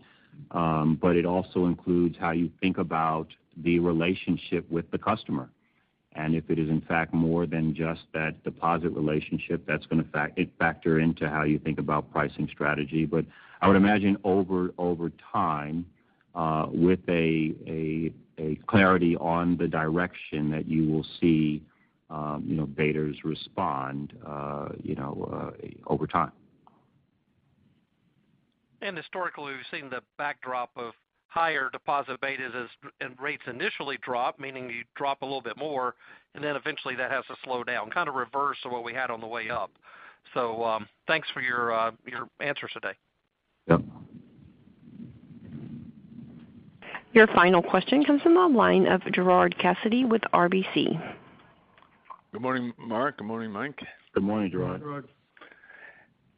It also includes how you think about the relationship with the customer. And if it is in fact more than just that deposit relationship, that's gonna factor into how you think about pricing strategy. But I would imagine over over time, uh, with a a, a clarity on the direction that you will see, um, you know, betas respond, uh, you know, uh, over time. And historically, we've seen the backdrop of higher deposit betas and rates initially drop, meaning you drop a little bit more, and then eventually that has to slow down, kind of reverse of what we had on the way up. So um thanks for your answers today. Yep. Your final question comes from the line of Gerard Cassidy with RBC. Good morning, Mark. Good morning, Mike. Good morning, Gerard. Good morning, Gerard.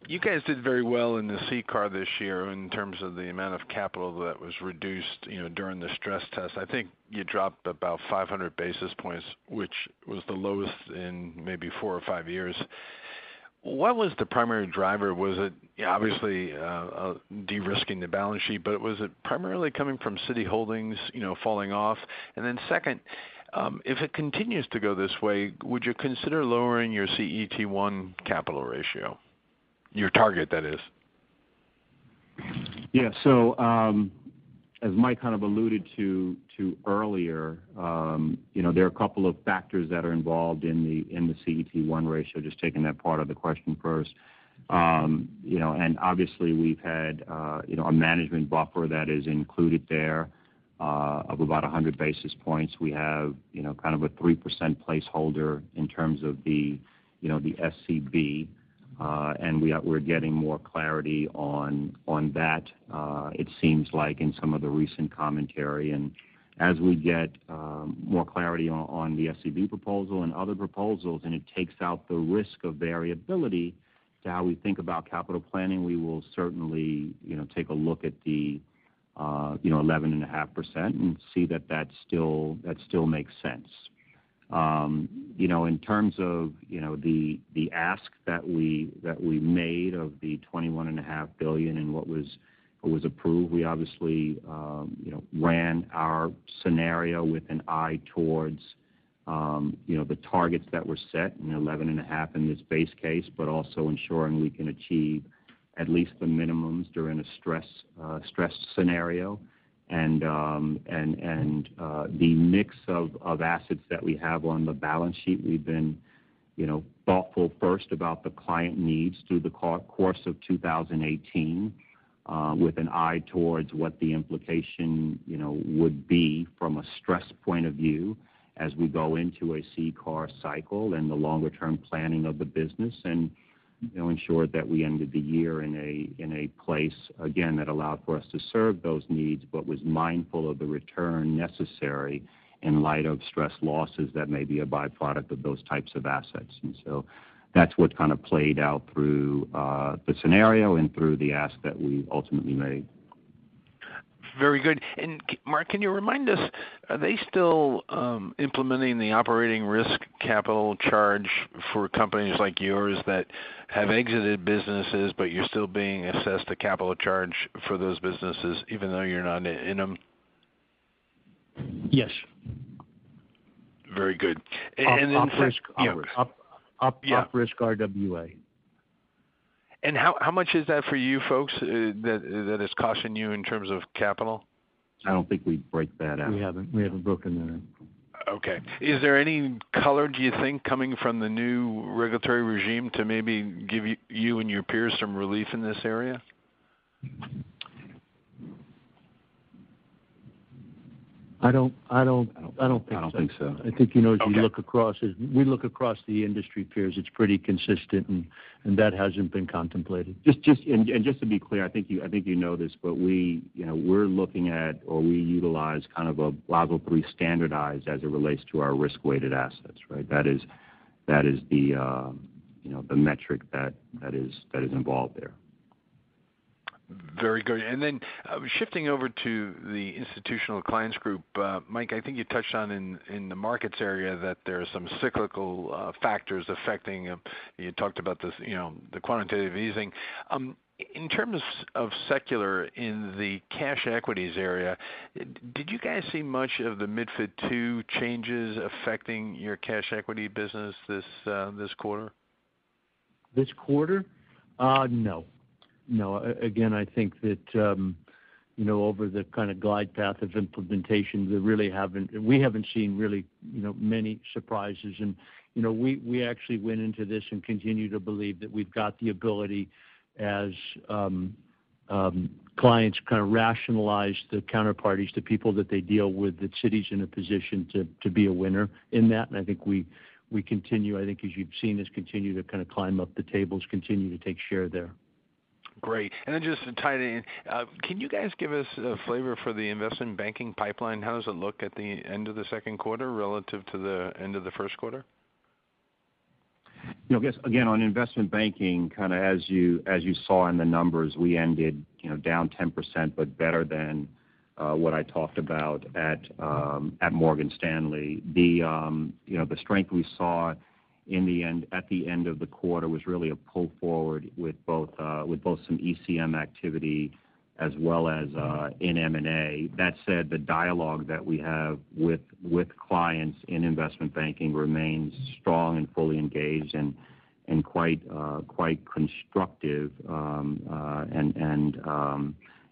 You guys did very well in the CCAR this year in terms of the amount of capital that was reduced, you know, during the stress test. I think you dropped about 500 basis points, which was the lowest in maybe four or five years. What was the primary driver? Was it obviously uh, uh, de-risking the balance sheet, but was it primarily coming from Citi Holdings, you know, falling off? Then Second, um, if it continues to go this way, would you consider lowering your CET1 capital ratio? Your target, that is. Yeah. So um as Mike kind of alluded to to earlier, um, you know, there are a couple of factors that are involved in the in the CET1 ratio, just taking that part of the question first. Um, you know, and obviously we've had, uh, you know, a management buffer that is included there, uh, of about 100 basis points. We have, you know, kind of a 3% placeholder in terms of the, you know, the SCB, Uh, and we're getting more clarity on on that, uh, it seems like in some of the recent commentary. And as we get um, more clarity on the SCB proposal and other proposals, and it takes out the risk of variability to how we think about capital planning, we will certainly, you know, take a look at the, uh, you know, 11.5% and see that still that still makes sense. Um, you know, in terms of, you know, the the ask that we that we made of the 21.5 billion and what was approved, we obviously, um, you know, ran our scenario with an eye towards, um, you know, the targets that were set in 11.5 in this base case, but also ensuring we can achieve at least the minimums during a stress uh stress scenario. And um and and uh the mix of of assets that we have on the balance sheet, we've been you know, thoughtful first about the client needs through the course of 2018, with an eye towards what the implication you know, would be from a stress point of view as we go into a CCAR cycle and the longer-term planning of the business, and ensure that we ended the year in a in a place, again, that allowed for us to serve those needs, but was mindful of the return necessary in light of stress losses that may be a byproduct of those types of assets. And so that's what kind of played out through uh, the scenario and through the ask that we ultimately made. Very good. And Mark, can you remind us, are they still um, implementing the operating risk capital charge for companies like yours that have exited businesses, but you're still being assessed a capital charge for those businesses even though you're not in them? Yes. Very good. And then- Op-risk RWA. And how much is that for you folks uh, that is costing you in terms of capital? I don't think we break that out. We haven't broken that out. Okay. Is there any color, do you think, coming from the new regulatory regime to maybe give you and your peers some relief in this area? I don't I don't, I don't think I so. I think so. I think, you know, as you look across as we look across the industry peers, it's pretty consistent, and and that hasn't been contemplated. Just just and just to be clear, I think you I think you know this, but we, you know, we're looking at, or we utilize kind of a Basel III standardized as it relates to our risk-weighted assets, right? That is, that is the, uh, you know, the metric that that is that is involved there. Very good. And then uh shifting over to the Institutional Clients Group, uh, Mike, I think you touched on in the markets area that there are some cyclical uh, factors affecting, uh, you talked about this, you know, the quantitative easing. Um, in terms of secular in the cash equities area, did you guys see much of the MiFID II changes affecting your cash equity business this quarter? This quarter? No. No, again, I think that um, you know, over the kind of glide path of implementation, there really haven't we haven't seen really you know, many surprises. And you know, we we actually went into this and continue to believe that we've got the ability as um, um, clients kind of rationalize the counterparties, the people that they deal with, that Citi's in a position to be a winner in that. And I think we we continue, I think as you've seen us continue to kind of climb up the tables, continue to take share there. Great. And then just to tie it in, uh, can you guys give us a flavor for the investment banking pipeline? How does it look at the end of the second quarter relative to the end of the first quarter? I guess, again, on investment banking, kind of as you saw in the numbers, we ended down 10%, but better than uh, what I talked about at um, Morgan Stanley. Um, the strength we saw at the end of the quarter was really a pull forward with both uh with both some ECM activity as well as in M&A. That said, the dialogue that we have with with clients in investment banking remains strong and fully engaged and and quite uh quite constructive. And and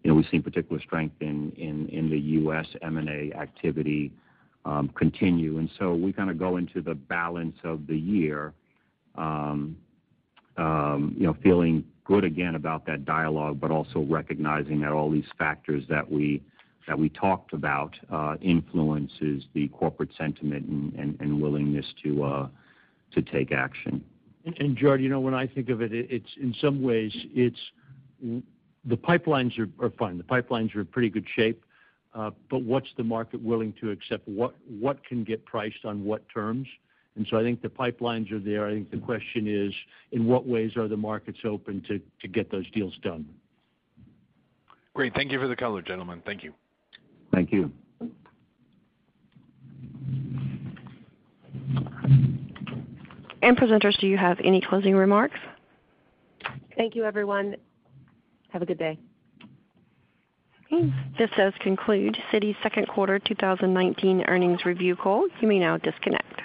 you know, we've seen particular strength in in in the U.S. M&A activity Um, continue. And so we kind of go into the balance of the year um, um, you know, feeling good again about that dialogue, but also recognizing that all these factors that we that we talked about uh, influences the corporate sentiment and willingness to uh to take action. And Gerard, you know, when I think of it, it's in some ways, it's the pipelines are fine. The pipelines are in pretty good shape. Uh, but what's the market willing to accept? What can get priced on what terms? And so I think the pipelines are there. I think the question is, in what ways are the markets open to get those deals done? Great. Thank you for the color, gentlemen. Thank you. Thank you. And presenters, do you have any closing remarks? Thank you, everyone. Have a good day. This does conclude Citi's second quarter 2019 earnings review call. You may now disconnect.